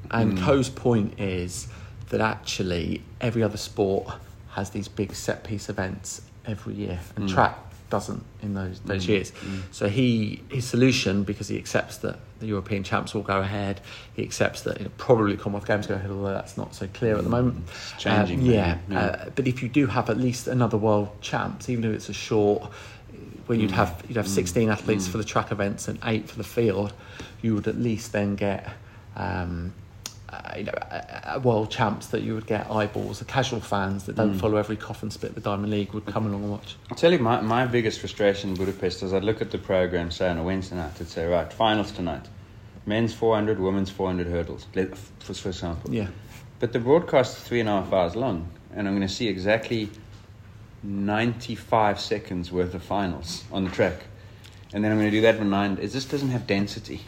And Hmm. Coe's point is that actually every other sport has these big set piece events every year, and Hmm. track doesn't in those those years. So he his solution because he accepts that the European champs will go ahead. He accepts that you know, probably Commonwealth Games go ahead, although that's not so clear at the moment. Hmm. It's changing, Uh, yeah, yeah. Uh, but if you do have at least another world champs, even if it's a short, where Mm. you'd have you'd have 16 athletes for the track events and eight for the field, you would at least then get. Um, uh, you know, a, a world champs that you would get eyeballs, the casual fans that Mm. don't follow every cough coffin split the Diamond League would come along and watch. I'll tell you, my, my biggest frustration in Budapest is I'd look at the program, say on a Wednesday night, I'd say, right, finals tonight. Men's 400, women's 400 hurdles, for, for example. Yeah, But the broadcast is three and a half hours long, and I'm going to see exactly 95 seconds worth of finals on the track. And then I'm going to do that for nine. It just doesn't have density.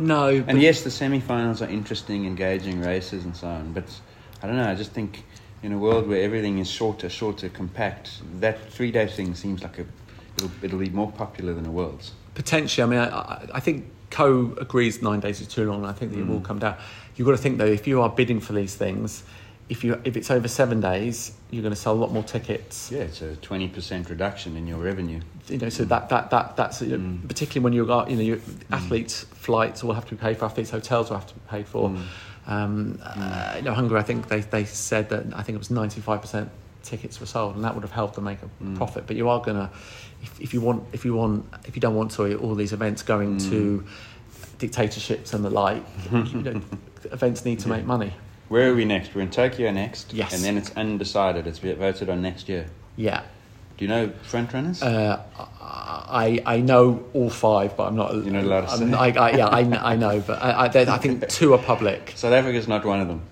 No, but And yes, the semi-finals are interesting, engaging races and so on. But I don't know. I just think in a world where everything is shorter, shorter, compact, that three-day thing seems like a it'll, it'll be more popular than a world's. Potentially, I mean, I, I- think Coe agrees nine days is too long, and I think that it Mm. will come down. You've got to think though, if you are bidding for these things, if you if it's over seven days, you're going to sell a lot more tickets. Yeah, it's a twenty percent reduction in your revenue. You know, so that that that that's you know, Mm. particularly when you've got you know your athletes' flights will have to be paid for, athletes' hotels will have to be paid for. Mm. Um, uh, you know, Hungary, I think they they said that I think it was ninety five percent tickets were sold, and that would have helped them make a Mm. profit. But you are gonna, if, if you want, if you want, if you don't want sorry, all these events going Mm. to dictatorships and the like, you know, events need to make money. Where are we next? We're in Tokyo next. Yes. And then it's undecided. It's voted on next year. Yeah. Do you know front runners? Uh, I I know all five, but I'm not. You're not allowed to I'm- say. I, I, yeah, I, I know, but I, I, I think two are public. South Africa's not one of them.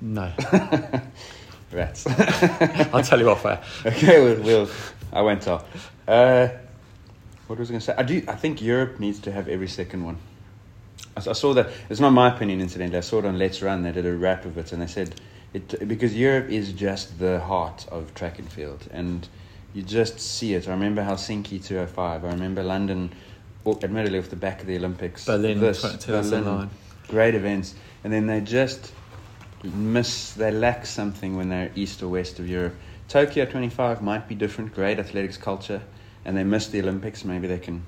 No, Rats. I'll tell you off air. okay, we'll, we'll, I went off. Uh, what was I going to say? I do. I think Europe needs to have every second one. I, saw that. It's not my opinion, incidentally. I saw it on LetsRun. They did a wrap of it, and they said it because Europe is just the heart of track and field, and you just see it. I remember Helsinki 205. I remember London, admittedly off the back of the Olympics. Berlin, This, Berlin, great events, and then they just miss. They lack something when they're east or west of Europe. Tokyo 25 might be different. Great athletics culture, and they miss the Olympics. Maybe they can.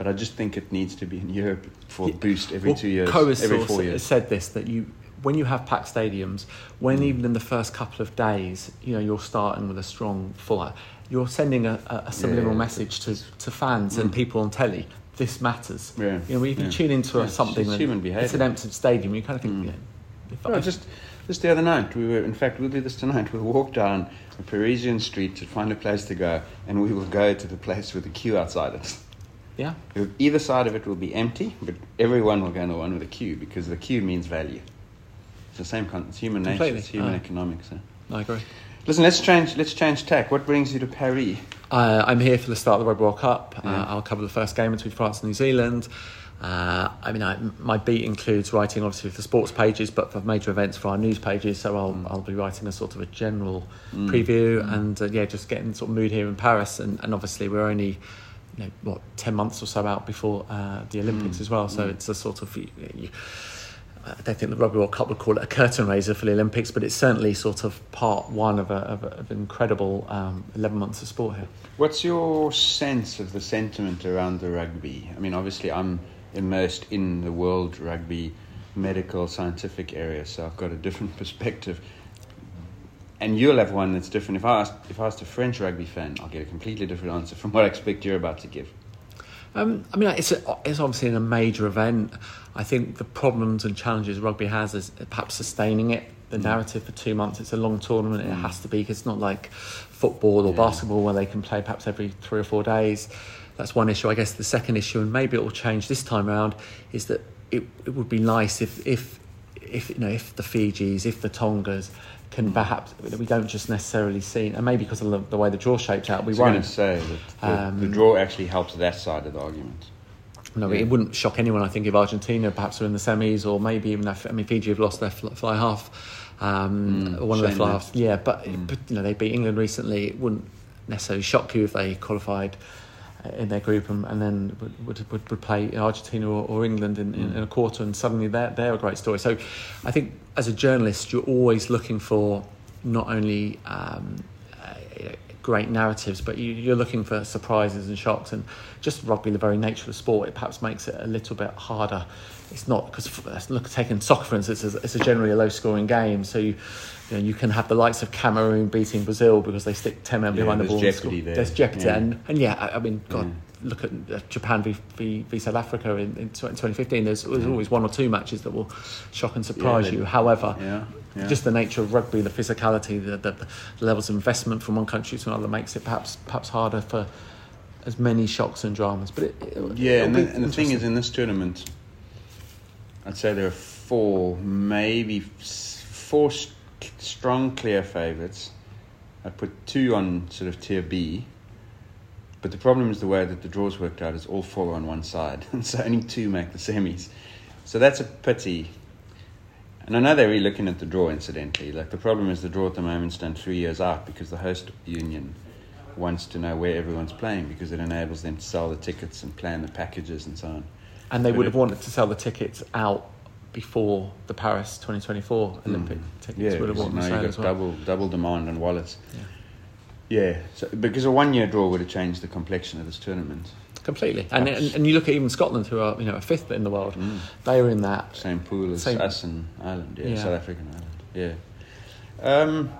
But I just think it needs to be in Europe for a Yeah. boost every Well, two years, Coe has every four years. said this that you, when you have packed stadiums, when even in the first couple of days, you know, you're starting with a strong full, you're sending a, a, subliminal Yeah. message to, to fans and Mm. people on telly. This matters. Yeah, You know, if you yeah. tune into it's something, just human it's an empty stadium. You kind of think, Mm. if No, I- just just the other night we were. In fact, we'll do this tonight. We'll walk down a Parisian street to find a place to go, and we will go to the place with the queue outside it. Yeah, Either side of it will be empty, but everyone will go in the one with the queue because the queue means value. It's the same. Con- it's human nature. It's human Ah. economics. I agree. Listen, let's change. Let's change tack. What brings you to Paris? Uh, I'm here for the start of the Rugby World Cup. Uh, I'll cover the first game between France and New Zealand. Uh, I mean, I, my beat includes writing obviously for sports pages, but for major events for our news pages. So I'll, Mm. I'll be writing a sort of a general preview and uh, yeah, just getting sort of mood here in Paris. And, and obviously we're only you know what ten months or so out before uh, the Olympics Mm. as well. So it's a sort of you, you, I don't think the Rugby World Cup would call it a curtain raiser for the Olympics, but it's certainly sort of part one of, a, of, a, of an incredible um, 11 months of sport here. What's your sense of the sentiment around the rugby? I mean, obviously, I'm immersed in the world rugby medical scientific area, so I've got a different perspective. And you'll have one that's different. If I asked, if I asked a French rugby fan, I'll get a completely different answer from what I expect you're about to give. Um, I mean, it's, a, it's obviously a major event. I think the problems and challenges rugby has is perhaps sustaining it, the Mm. narrative for two months. It's a long tournament, it has to be. Cause It's not like football or basketball where they can play perhaps every three or four days. That's one issue. I guess the second issue, and maybe it will change this time around, is that it, it would be nice if, if, if, you know, if the Fijis, if the Tongas can perhaps, we don't just necessarily see, and maybe because of the, the way the draw shaped out, we I was going won't. to say that the, Um, the draw actually helps that side of the argument. No, Yeah. it wouldn't shock anyone. I think if Argentina perhaps are in the semis, or maybe even if I mean Fiji have lost their fl- fly half, um, Mm, one of their fly halves. Yeah, but, but you know they beat England recently. It wouldn't necessarily shock you if they qualified in their group and, and then would, would, would, play Argentina or, or England in, in, in a quarter, and suddenly they're they're a great story. So I think as a journalist, you're always looking for not only um, great narratives, but you, you're looking for surprises and shocks. And just rugby, the very nature of the sport, it perhaps makes it a little bit harder. It's not because look, taking soccer for instance, it's a, it's a generally a low-scoring game, so you. You, know, you can have the likes of Cameroon beating Brazil because they stick 10 men Yeah, behind the ball. and jeopardy there. There's jeopardy. Yeah. And, and yeah, I, I mean, God, look at uh, Japan v, v, v South Africa in, in 2015. There's, there's always one or two matches that will shock and surprise they- you. However, Yeah, just the nature of rugby, the physicality, the, the, the levels of investment from one country to another makes it perhaps perhaps harder for as many shocks and dramas. But it, it, Yeah, and, and the thing is, in this tournament, I'd say there are four, maybe four strong, clear favourites. I'd put two on sort of tier B. But the problem is the way that the draws worked out is all four on one side, and so only two make the semis. So that's a pity. And I know they're really looking at the draw, incidentally. Like the problem is the draw at the moment's done three years out because the host union wants to know where everyone's playing because it enables them to sell the tickets and plan the packages and so on. and they but would it- have wanted to sell the tickets out before the Paris 2024 Olympic tickets Mm. Yeah, would have wanted to you've sell got as well. double double demand on wallets. Yeah, so, because a one year draw would have changed the complexion of this tournament. Completely, and, and and you look at even Scotland, who are you know a fifth in the world, they are in that. Same pool as Same- us and Ireland, yeah, Yeah. South African Ireland, yeah. Um,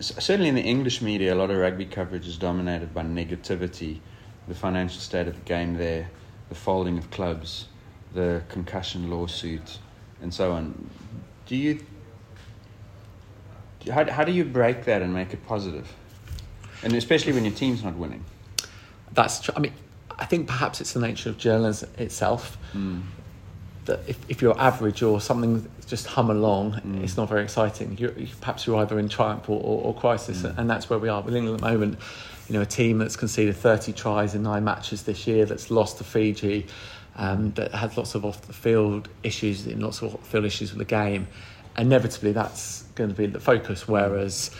certainly in the English media, a lot of rugby coverage is dominated by negativity, the financial state of the game there, the folding of clubs, the concussion lawsuit, and so on. Do you? How, how do you break that and make it positive? And especially when your team's not winning. That's true. I mean, I think perhaps it's the nature of journalism itself. Mm. That if, if you're average or something just hum along, mm. it's not very exciting. You're, perhaps you're either in triumph or, or, or crisis, mm. and that's where we are. With England at the moment, you know, a team that's conceded 30 tries in nine matches this year, that's lost to Fiji, um, that has lots of off the field issues, and lots of field issues with the game. Inevitably, that's going to be the focus. Whereas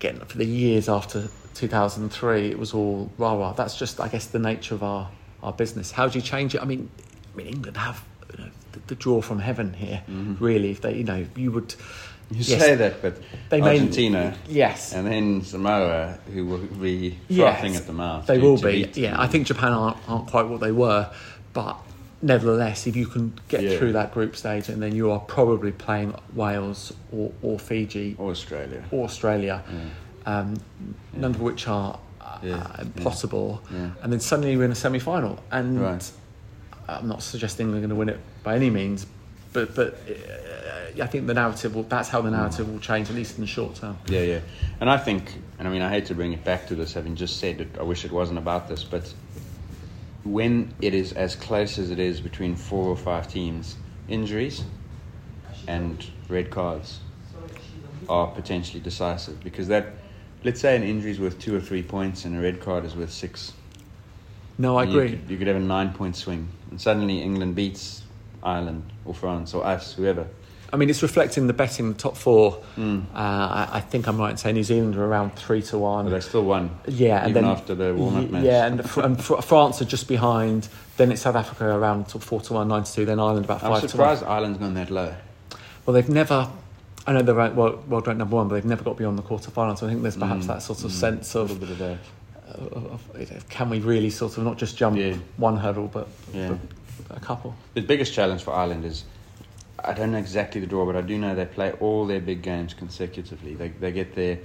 again for the years after 2003 it was all rah rah that's just i guess the nature of our our business. How do you change it? I mean i mean england have you know, the, the draw from heaven here mm-hmm. really. If they you know you would You yes, say that, but They may- Argentina, yes. and then Samoa, who will be yes, at the mouth. they to- will to be yeah. Them. i think japan aren't, aren't quite what they were but nevertheless if you can get Yeah. through that group stage and then you are probably playing wales or, or fiji Or Australia. or Australia, um, none of which are uh, Yeah, impossible. yeah. And then suddenly we're in a semi final. And Right. I'm not suggesting we're going to win it by any means, but, but uh, I think the narrative will, that's how the narrative will change, at least in the short term. Yeah, yeah. And I think, and I mean, I hate to bring it back to this, having just said it, I wish it wasn't about this, but when it is as close as it is between four or five teams, injuries and red cards are potentially decisive because that, let's say an injury is worth two or three points and a red card is worth six. No, I And you agree. could- You could have a nine point swing, and suddenly England beats Ireland or France or us, whoever. I mean, it's reflecting the betting, the top four. Hmm. Uh, I, I think I'm right in saying New Zealand are around three to one. But they still won. Yeah, and even then after the warm up match. Yeah, and, fr- and fr- France are just behind. Then it's South Africa around four to one, nine to two. Then Ireland about I'm five to surprised one. Ireland's gone that low. Well, they've never. I know they're ranked, world, world ranked number one, but they've never got beyond the quarterfinals. So I think there's perhaps mm. that sort of mm. sense A of, little bit of that. of, of can we really sort of not just jump Yeah. one hurdle, but, Yeah. but a couple. The biggest challenge for Ireland is I don't know exactly the draw, but I do know they play all their big games consecutively. They they get their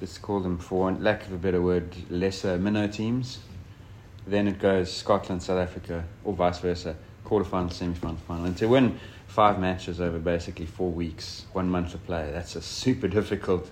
let's call them for lack of a better word lesser minnow teams, then it goes Scotland, South Africa, or vice versa, quarterfinal, semi-final, final. And to win five matches over basically four weeks, one month of play, that's a super difficult.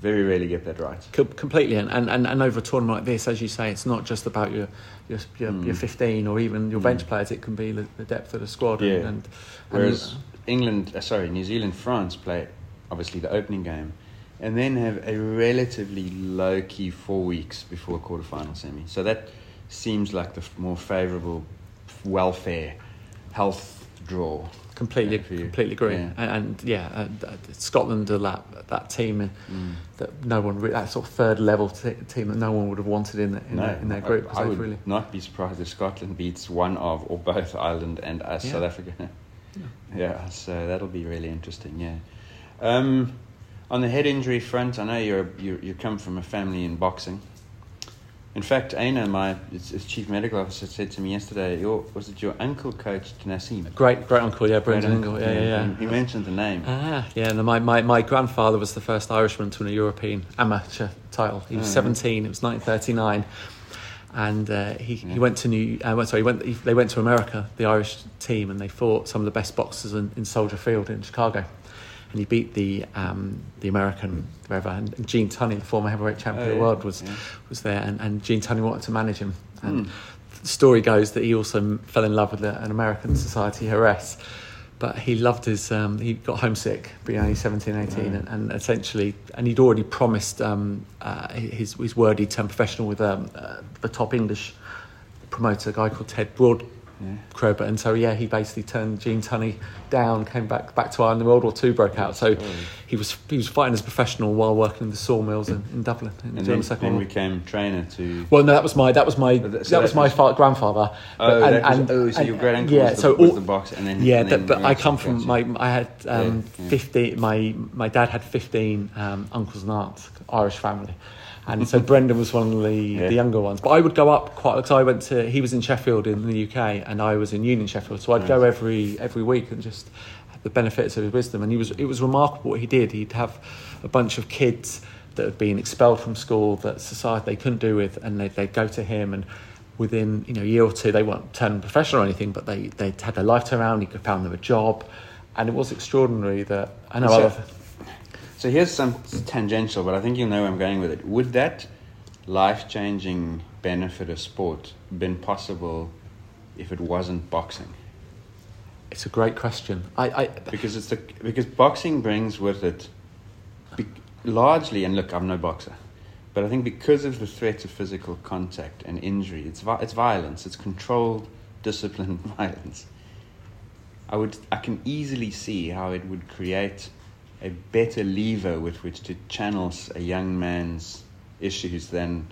Very rarely get that right. Com- completely, and, and, and over a tournament like this, as you say, it's not just about your your, your, Mm. your 15 or even your bench players. It can be the, the depth of the squad. Yeah. And, and, Whereas England, uh, sorry, New Zealand, France play obviously the opening game, and then have a relatively low key four weeks before a quarterfinal semi. So that seems like the f- more favourable welfare, health draw. Completely, Yeah, completely agree. Yeah. And, and yeah, and, uh, Scotland are that that team in, Mm. that no one re- that sort of third level t- team that no one would have wanted in, the, in, their, in their group. 'cause I, I would really, not be surprised if Scotland beats one of or both Ireland and us, Yeah. South Africa. yeah, so that'll be really interesting. Yeah. Um, on the head injury front, I know you're, you you come from a family in boxing. In fact, Éanna, my his, his chief medical officer, said to me yesterday, your, was it your uncle coached Naseem? great, great uncle, yeah, Brendan Great Ingle, uncle, yeah, yeah. yeah. He, he mentioned the name. Ah, yeah. And my, my, my grandfather was the first Irishman to win a European amateur title. He was Oh, yeah. 17. It was 1939, and uh, he, Yeah. he went to New. Uh, sorry, he went. He, they went to America, the Irish team, and they fought some of the best boxers in, in Soldier Field in Chicago. And he beat the um, the American wherever. And Gene Tunney, the former heavyweight champion Oh, of the world, was yeah. was there. And, and Gene Tunney wanted to manage him. And Hmm. the story goes that he also fell in love with an American society heiress but he loved his um, he got homesick being only 17 18 Right. and, and essentially and he'd already promised um, uh, his, his word he'd turn professional with um, uh, the top english promoter a guy called ted broad Yeah. And so yeah, he basically turned Gene Tunney down, came back back to Ireland. The World War Two broke out, so he was he was fighting as a professional while working in the sawmills in, in Dublin in, And then, the Second then became trainer to. Well, no, that was my that was my that- so that was my was- grandfather. Oh, But- was- oh, so your great uncle yeah, was the- so was the boxer, and then- yeah, and then but I come from my. I had um, Yeah, yeah. fifty. My my dad had fifteen um, uncles and aunts, Irish family. And so Brendan was one of the, Yeah. the younger ones, but I would go up quite because I went to he was in Sheffield in the UK and I was in Union Sheffield, so I'd go every every week and just the benefits of his wisdom. And he was it was remarkable what he did. He'd have a bunch of kids that had been expelled from school that society they couldn't do with, and they'd, they'd go to him and within you know a year or two they weren't turned professional or anything, but they they had their life turned around. He could found them a job, and it was extraordinary that I know. Other, So here's some tangential, but I think you'll know where I'm going with it. Would that life changing benefit of sport been possible if it wasn't boxing? it's a great question. I, I Because it's the because boxing brings with it be, largely, and look, I'm no boxer, but I think because of the threat of physical contact and injury, it's it's violence, it's controlled, disciplined violence. I would I can easily see how it would create a better lever with which to channel a young man's issues than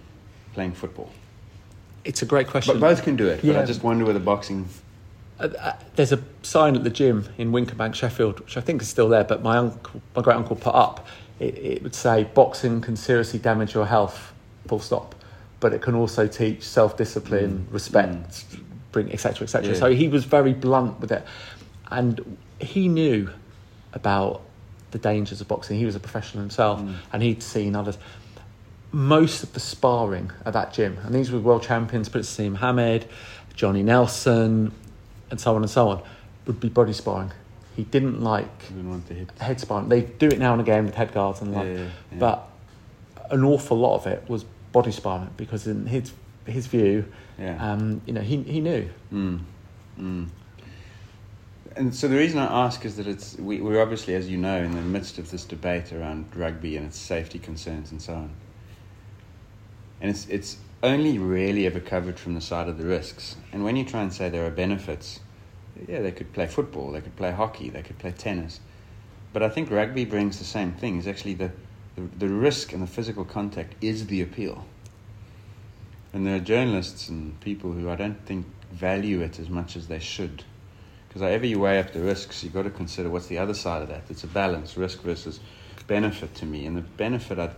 playing football. it's a great question. But both can do it. But I just wonder whether boxing. Uh, uh, there's a sign at the gym in Wincobank, Sheffield, which I think is still there, but my uncle, my great uncle put up. It, it would say boxing can seriously damage your health, full stop, but it can also teach self discipline, respect, bring etc. etc. Mm. Yeah. So he was very blunt with it, and he knew about the dangers of boxing. He was a professional himself, Mm. and he'd seen others. Most of the sparring at that gym, and these were world champions, Prince Hamed, Johnny Nelson, and so on and so on, would be body sparring. He didn't like I don't want to hit. head sparring. They do it now and again with head guards and like, Yeah, yeah, yeah. but an awful lot of it was body sparring because in his his view, Yeah. um, you know, he he knew. Mm. Mm. And so the reason I ask is that it's we, we're obviously, as you know, in the midst of this debate around rugby and its safety concerns and so on. And it's it's only really ever covered from the side of the risks. And when you try and say there are benefits, yeah, they could play football, they could play hockey, they could play tennis. But I think rugby brings the same thing. It's actually the, the, the risk and the physical contact is the appeal. And there are journalists and people who I don't think value it as much as they should. Because however you weigh up the risks, you've got to consider what's the other side of that. It's a balance, risk versus benefit to me. And the benefit, I,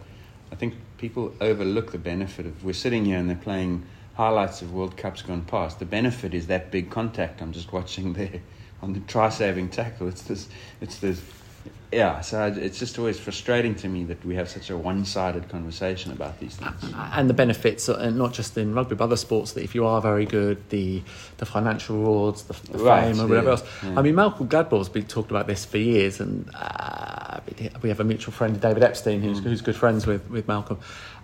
I think people overlook the benefit of, we're sitting here and they're playing highlights of World Cups gone past. The benefit is that big contact I'm just watching there on the try-saving tackle. It's this, it's this yeah, so it's just always frustrating to me that we have such a one-sided conversation about these things. and the benefits, uh, not just in rugby, but other sports. That if you are very good, the the financial rewards, the, the Right, fame, or whatever yeah, else. yeah. I mean, Malcolm Gladwell's been talked about this for years, and uh, we have a mutual friend, David Epstein, who's, Mm. who's good friends with with Malcolm.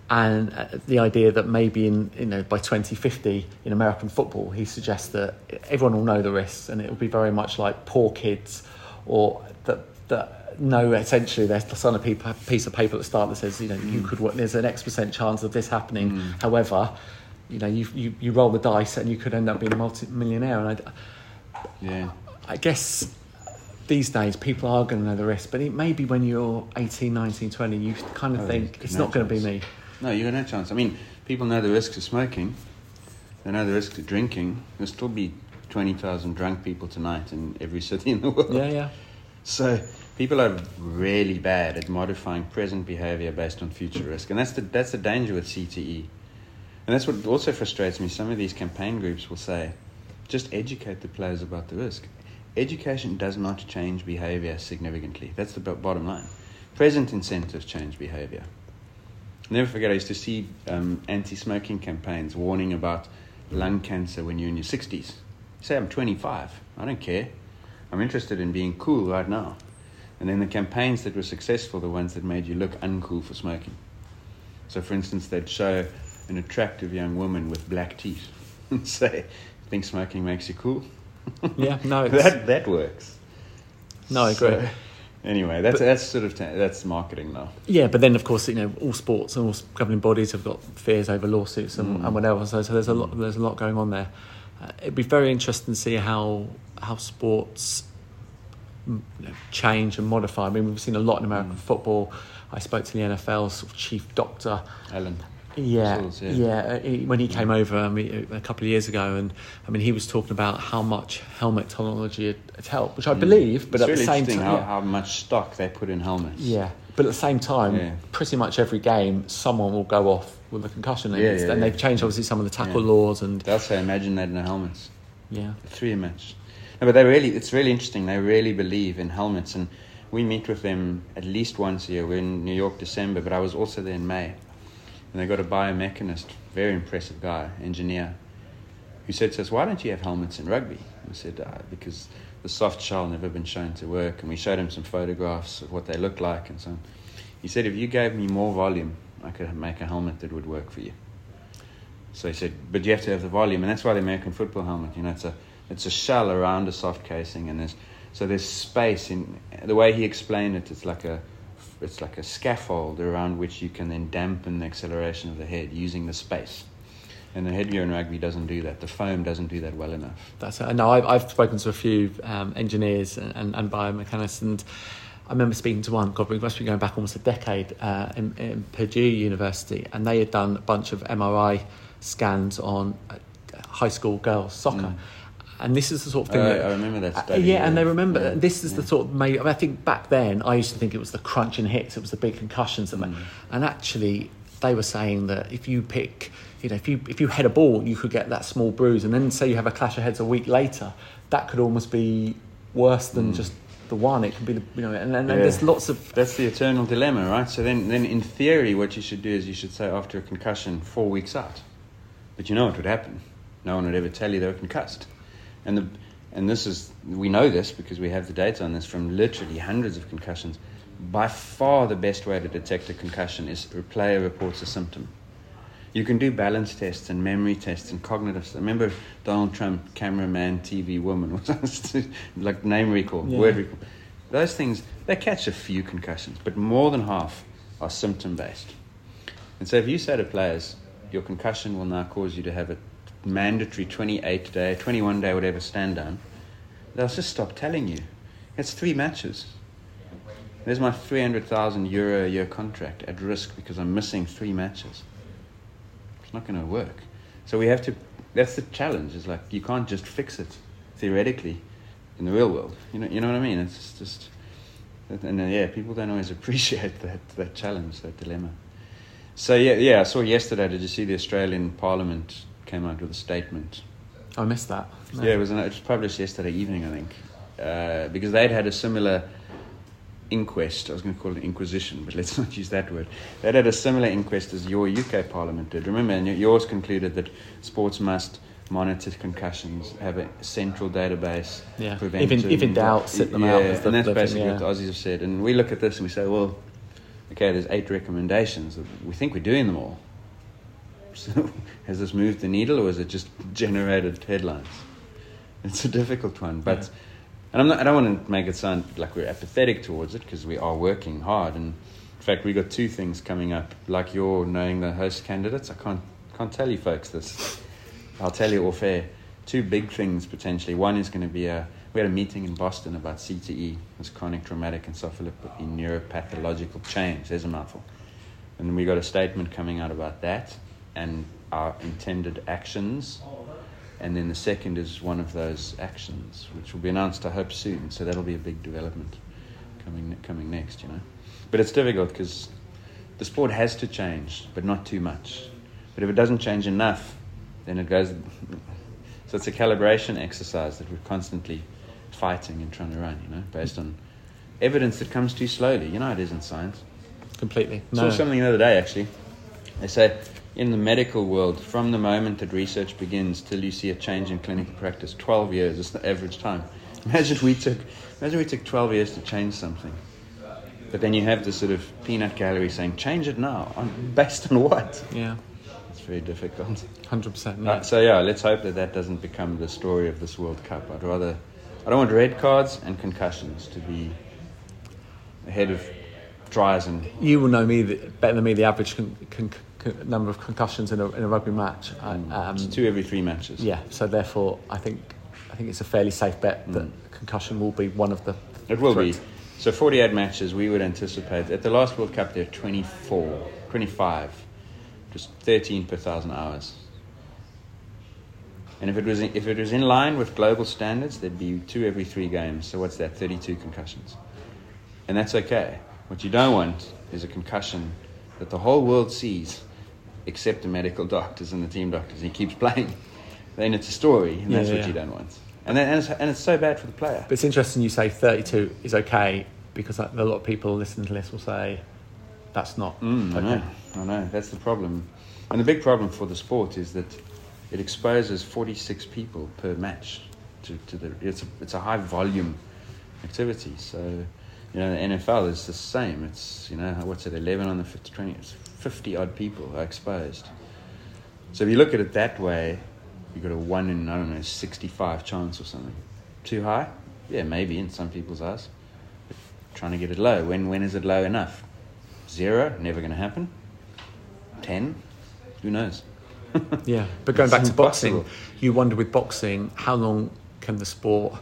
And uh, the idea that maybe in you know by 2050 in American football, he suggests that everyone will know the risks, and it will be very much like poor kids, or that that know essentially there's on a piece of paper at the start that says you know you mm. could there's an X percent chance of this happening. Mm. However, you know you, you you roll the dice and you could end up being a multi-millionaire. And I, Yeah. I guess these days people are going to know the risk, but it maybe when you're 18, 19, 20, you kind of Oh, think it's no not going to be me. No, you got no chance. I mean, people know the risks of smoking. They know the risks of drinking. There'll still be 20,000 drunk people tonight in every city in the world. Yeah, yeah. So people are really bad at modifying present behavior based on future risk. And that's the, that's the danger with CTE. And that's what also frustrates me. Some of these campaign groups will say, just educate the players about the risk. Education does not change behavior significantly. That's the bottom line. Present incentives change behavior. Never forget, I used to see um, anti smoking campaigns warning about lung cancer when you're in your 60s. Say, I'm 25. I don't care. I'm interested in being cool right now. And then the campaigns that were successful, the ones that made you look uncool for smoking. So, for instance, they'd show an attractive young woman with black teeth and say, Think smoking makes you cool? Yeah, no, that, that works. no, I agree. So, anyway, that's, that's sort of ta- that's marketing now. Yeah, but then of course you know all sports and all governing bodies have got fears over lawsuits and, Mm. and whatever. So, so there's a lot there's a lot going on there. Uh, it'd be very interesting to see how how sports change and modify. I mean, we've seen a lot in American Mm. football. I spoke to the NFL sort of chief doctor. Alan. Yeah, yeah. yeah. uh, when he came over I mean, a couple of years ago, and I mean, he was talking about how much helmet technology had, had helped, which I believe. But Mm. it's at really the same time, how, yeah. how much stock they put in helmets. Yeah, but at the same time, Yeah. pretty much every game, someone will go off with a concussion. And, Yeah, yeah, and they've changed obviously some of the tackle laws and They'll say, imagine that in the helmets. yeah, Three a match. No, but they really, it's really interesting. They really believe in helmets, and we meet with them at least once a year. We're in New York December, but I was also there in May, and they got a biomechanist, very impressive guy, engineer, who said to us, "Why don't you have helmets in rugby?" We said, uh, "Because the soft shell never been shown to work," and we showed him some photographs of what they look like and so on. He said, "If you gave me more volume, I could make a helmet that would work for you." So he said, but you have to have the volume, and that's why the American football helmet, you know, it's a it's a shell around a soft casing, and there's so there's space in the way he explained it. It's like a it's like a scaffold around which you can then dampen the acceleration of the head using the space. And the headgear in rugby doesn't do that. The foam doesn't do that well enough. that's it. No, I've, I've spoken to a few um, engineers and, and, and biomechanists, and I remember speaking to one. God, we must be going back almost a decade uh, in, in Purdue University, and they had done a bunch of MRI scans on uh, high school girls soccer. And this is the sort of thing Uh, that I remember that Uh, yeah, and they remember Yeah, this is the sort of made. I, mean, I think back then I used to think it was the crunching hits, it was the big concussions made, Mm. and actually they were saying that if you pick, you know, if you if you head a ball, you could get that small bruise, and then say you have a clash of heads a week later, that could almost be worse than just the one. It could be, the, you know, and, and, and Mm. Yeah. there's lots of That's the eternal dilemma, right? So then, then in theory, what you should do is you should say after a concussion, four weeks out. But you know what would happen? No one would ever tell you they were concussed. And the and this is we know this because we have the data on this from literally hundreds of concussions. By far, the best way to detect a concussion is a player reports a symptom. You can do balance tests and memory tests and cognitive. I remember Donald Trump, cameraman, TV woman, was like name recall, Yeah. word recall. Those things they catch a few concussions, but more than half are symptom based. And so, if you say to players, your concussion will now cause you to have a mandatory 28 day, 21 day, whatever stand down, they'll just stop telling you. It's three matches. There's my 300,000 euro a year contract at risk because I'm missing three matches. It's not going to work. So we have to, that's the challenge, is like you can't just fix it theoretically in the real world. You know, you know what I mean? It's just, and uh, yeah, people don't always appreciate that, that challenge, that dilemma. So yeah, yeah, I saw yesterday, did you see the Australian Parliament came out with a statement? I missed that. No. Yeah, it was, it was published yesterday evening, I think, uh, because they'd had a similar inquest. I was going to call it inquisition, but let's not use that word. They'd had a similar inquest as your UK Parliament did. Remember, and yours concluded that sports must monitor concussions, have a central database, Yeah. prevent If in- if in doubt, sit them yeah, out as the- and that's the thing, basically yeah. what the Aussies have said. And we look at this and we say, well, okay, there's eight recommendations. We think we're doing them all. So has this moved the needle, or has it just generated headlines? It's a difficult one, but Yeah. and I'm not, I don't want to make it sound like we're apathetic towards it because we are working hard. And in fact, we got two things coming up. Like you're knowing the host candidates, I can't can't tell you folks this. I'll tell you off air. Two big things potentially. One is going to be a we had a meeting in Boston about CTE, it's chronic traumatic encephalopathy neuropathological change. There's a mouthful. And we got a statement coming out about that and our intended actions. And then the second is one of those actions, which will be announced, I hope, soon. So that'll be a big development coming coming next, you know. But it's difficult because the sport has to change, but not too much. But if it doesn't change enough, then it goes. So it's a calibration exercise that we're constantly fighting and trying to run, you know, based on evidence that comes too slowly. You know it is in science. Completely. I saw something the other day actually. They say in the medical world, from the moment that research begins till you see a change in clinical practice, 12 years is the average time. Imagine we took, imagine we took 12 years to change something. But then you have this sort of peanut gallery saying, change it now. On, based on what? Yeah. It's very difficult. Hundred percent. Uh, so yeah, let's hope that that doesn't become the story of this World Cup. I'd rather, I don't want red cards and concussions to be ahead of tries and You will know me the, better than me the average con, con, con, number of concussions in a, in a rugby match. I- Um, it's two every three matches. yeah. So therefore, I think I think it's a fairly safe bet that concussion will be one of the. It will be. threats. So 48 matches, we would anticipate. At the last World Cup, there are 24, 25, just 13 per thousand hours. And if it was in, if it was in line with global standards, there'd be two every three games. So what's that? 32 concussions, and that's okay. What you don't want is a concussion that the whole world sees, except the medical doctors and the team doctors. And he keeps playing. Then it's a story, and Yeah, that's yeah, what you don't want. And, then, and, it's, and it's so bad for the player. But it's interesting you say 32 is okay because a lot of people listening to this will say that's not Mm, I okay. know, I know. That's the problem. And the big problem for the sport is that it exposes 46 people per match to, to the. It's a, it's a high volume activity. So, you know, the NFL is the same. It's, you know, what's it, 11 on the 50, 20, it's 50 odd people are exposed. So if you look at it that way, you've got a 1 in, I don't know, 65 chance or something. Too high? Yeah, maybe in some people's eyes. But trying to get it low. When, when is it low enough? Zero? Never going to happen. 10? Who knows? Yeah, but going back to boxing, you wonder with boxing how long can the sport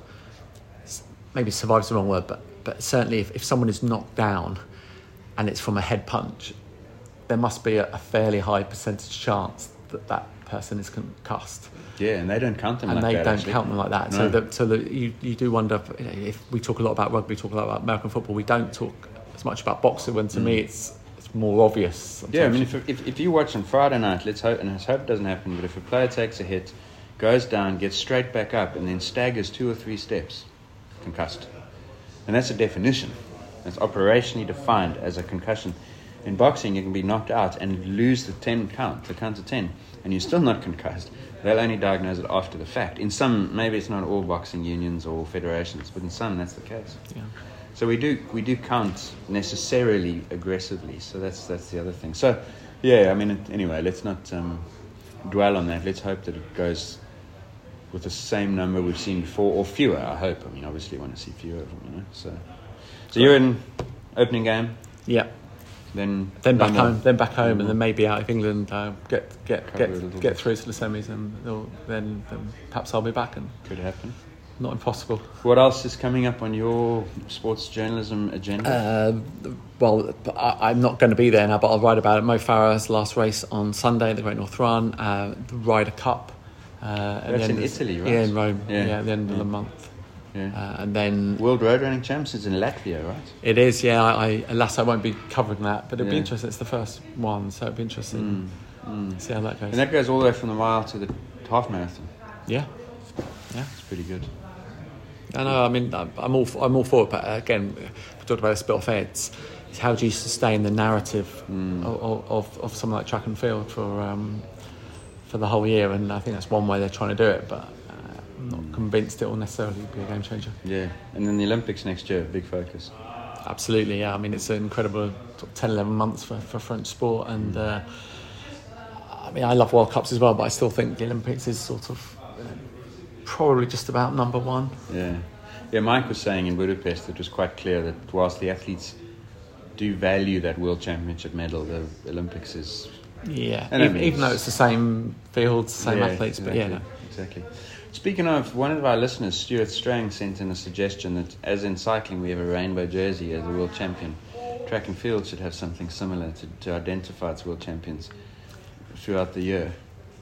maybe survive is the wrong word, but but certainly if, if someone is knocked down and it's from a head punch, there must be a, a fairly high percentage chance that that person is concussed, Yeah, and they don't count them like that. and like they that. don't actually. count them like that. No. So that so that you you do wonder if, if we talk a lot about rugby, talk a lot about American football, we don't talk as much about boxing. When to mm. me it's it's more obvious. Yeah, I mean, if, if, if you watch on Friday night, let's hope, and let's hope it doesn't happen, but if a player takes a hit, goes down, gets straight back up, and then staggers two or three steps, concussed. And that's a definition. It's operationally defined as a concussion. In boxing, you can be knocked out and lose the 10 count, the count of 10, and you're still not concussed. They'll only diagnose it after the fact. In some, maybe it's not all boxing unions or federations, but in some, that's the case. Yeah. So we do we do count necessarily aggressively. So that's that's the other thing. So yeah, I mean anyway, let's not um, dwell on that. Let's hope that it goes with the same number we've seen before or fewer. I hope. I mean, obviously, we want to see fewer of them. You know. So so you're in opening game, yeah. Then Then back home, then back home, and then maybe out of England, uh, get get get get through to the semis, and then, then perhaps I'll be back, and could happen. not impossible. What else is coming up on your sports journalism agenda? Uh, well, I, I'm not going to be there now, but I'll write about it. Mo Farah's last race on Sunday, the Great North Run, uh, the Ryder Cup. Uh, at That's in Italy, right? Yeah, in Rome. Yeah. Yeah, at the end of the month. Yeah. Uh, and then World Road Running Champs is in Latvia, right? it is, yeah. I, I, alas, I won't be covering that, but it'll be interesting. It's the first one, so it'll be interesting. See how that goes. And that goes all the way from the mile to the half marathon. yeah, yeah. It's pretty good. I know. I mean, I'm I'm all I'm all for it. But again, we talked about this bit off. It's how do you sustain the narrative of, of, of something like track and field for um, for the whole year? And I think that's one way they're trying to do it. But I'm not convinced it will necessarily be a game changer. Yeah, and then the Olympics next year, big focus. Absolutely, yeah. I mean, it's an incredible sort 10, 11 months for, for French sport. And uh, I mean, I love World Cups as well, but I still think the Olympics is sort of uh, probably just about number one. Yeah, yeah. Mike was saying in Budapest, it was quite clear that whilst the athletes do value that World Championship medal, the Olympics is Yeah, even, even though it's- the same fields, same Yeah, athletes, but yeah, no. exactly. Speaking of, one of our listeners, Stuart Strang, sent in a suggestion that, as in cycling, we have a rainbow jersey as a world champion. Track and field should have something similar to, to identify its world champions throughout the year.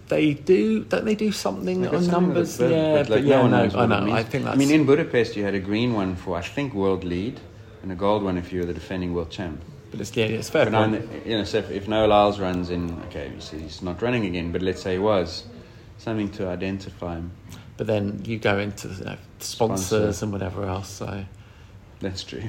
they do. Don't they do something on something numbers? with it, yeah, but, like, yeah, no one no, knows I know. I think that's. I mean, in Budapest, you had a green one for, I think, world lead, and a gold one if you were the defending world champ. but it's, yeah, it's fair But you know, so if, if Noah Lyles runs in, okay, he's not running again, but let's say he was, something to identify him. But then you go into you know, sponsors Sponsor. and whatever else. So That's true.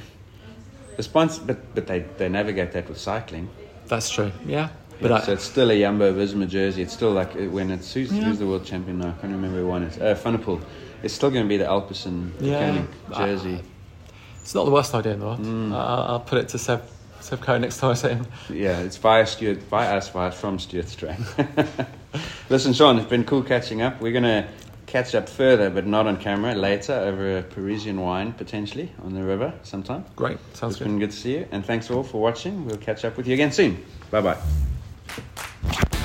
The sponsor, but but they, they navigate that with cycling. that's true. Yeah, but Yeah, I, so it's still a Jumbo Visma jersey. It's still like uh, when it's who's, Yeah. who's the world champion now? I can't remember who won it. Uh, van der Poel. It's still going to be the Alpecin Yeah. Jersey. it's not the worst idea in the world. Mm. I- I'll, I'll put it to Seb Seb Coe next time I see him. Yeah, it's via Stuart, by us, via from Stuart Strang. Listen, Sean, it's been cool catching up. We're going to catch up further, but not on camera, later over a Parisian wine, potentially, on the river sometime. Great. Sounds it's good. been good to see you. And thanks all for watching. We'll catch up with you again soon. Bye bye.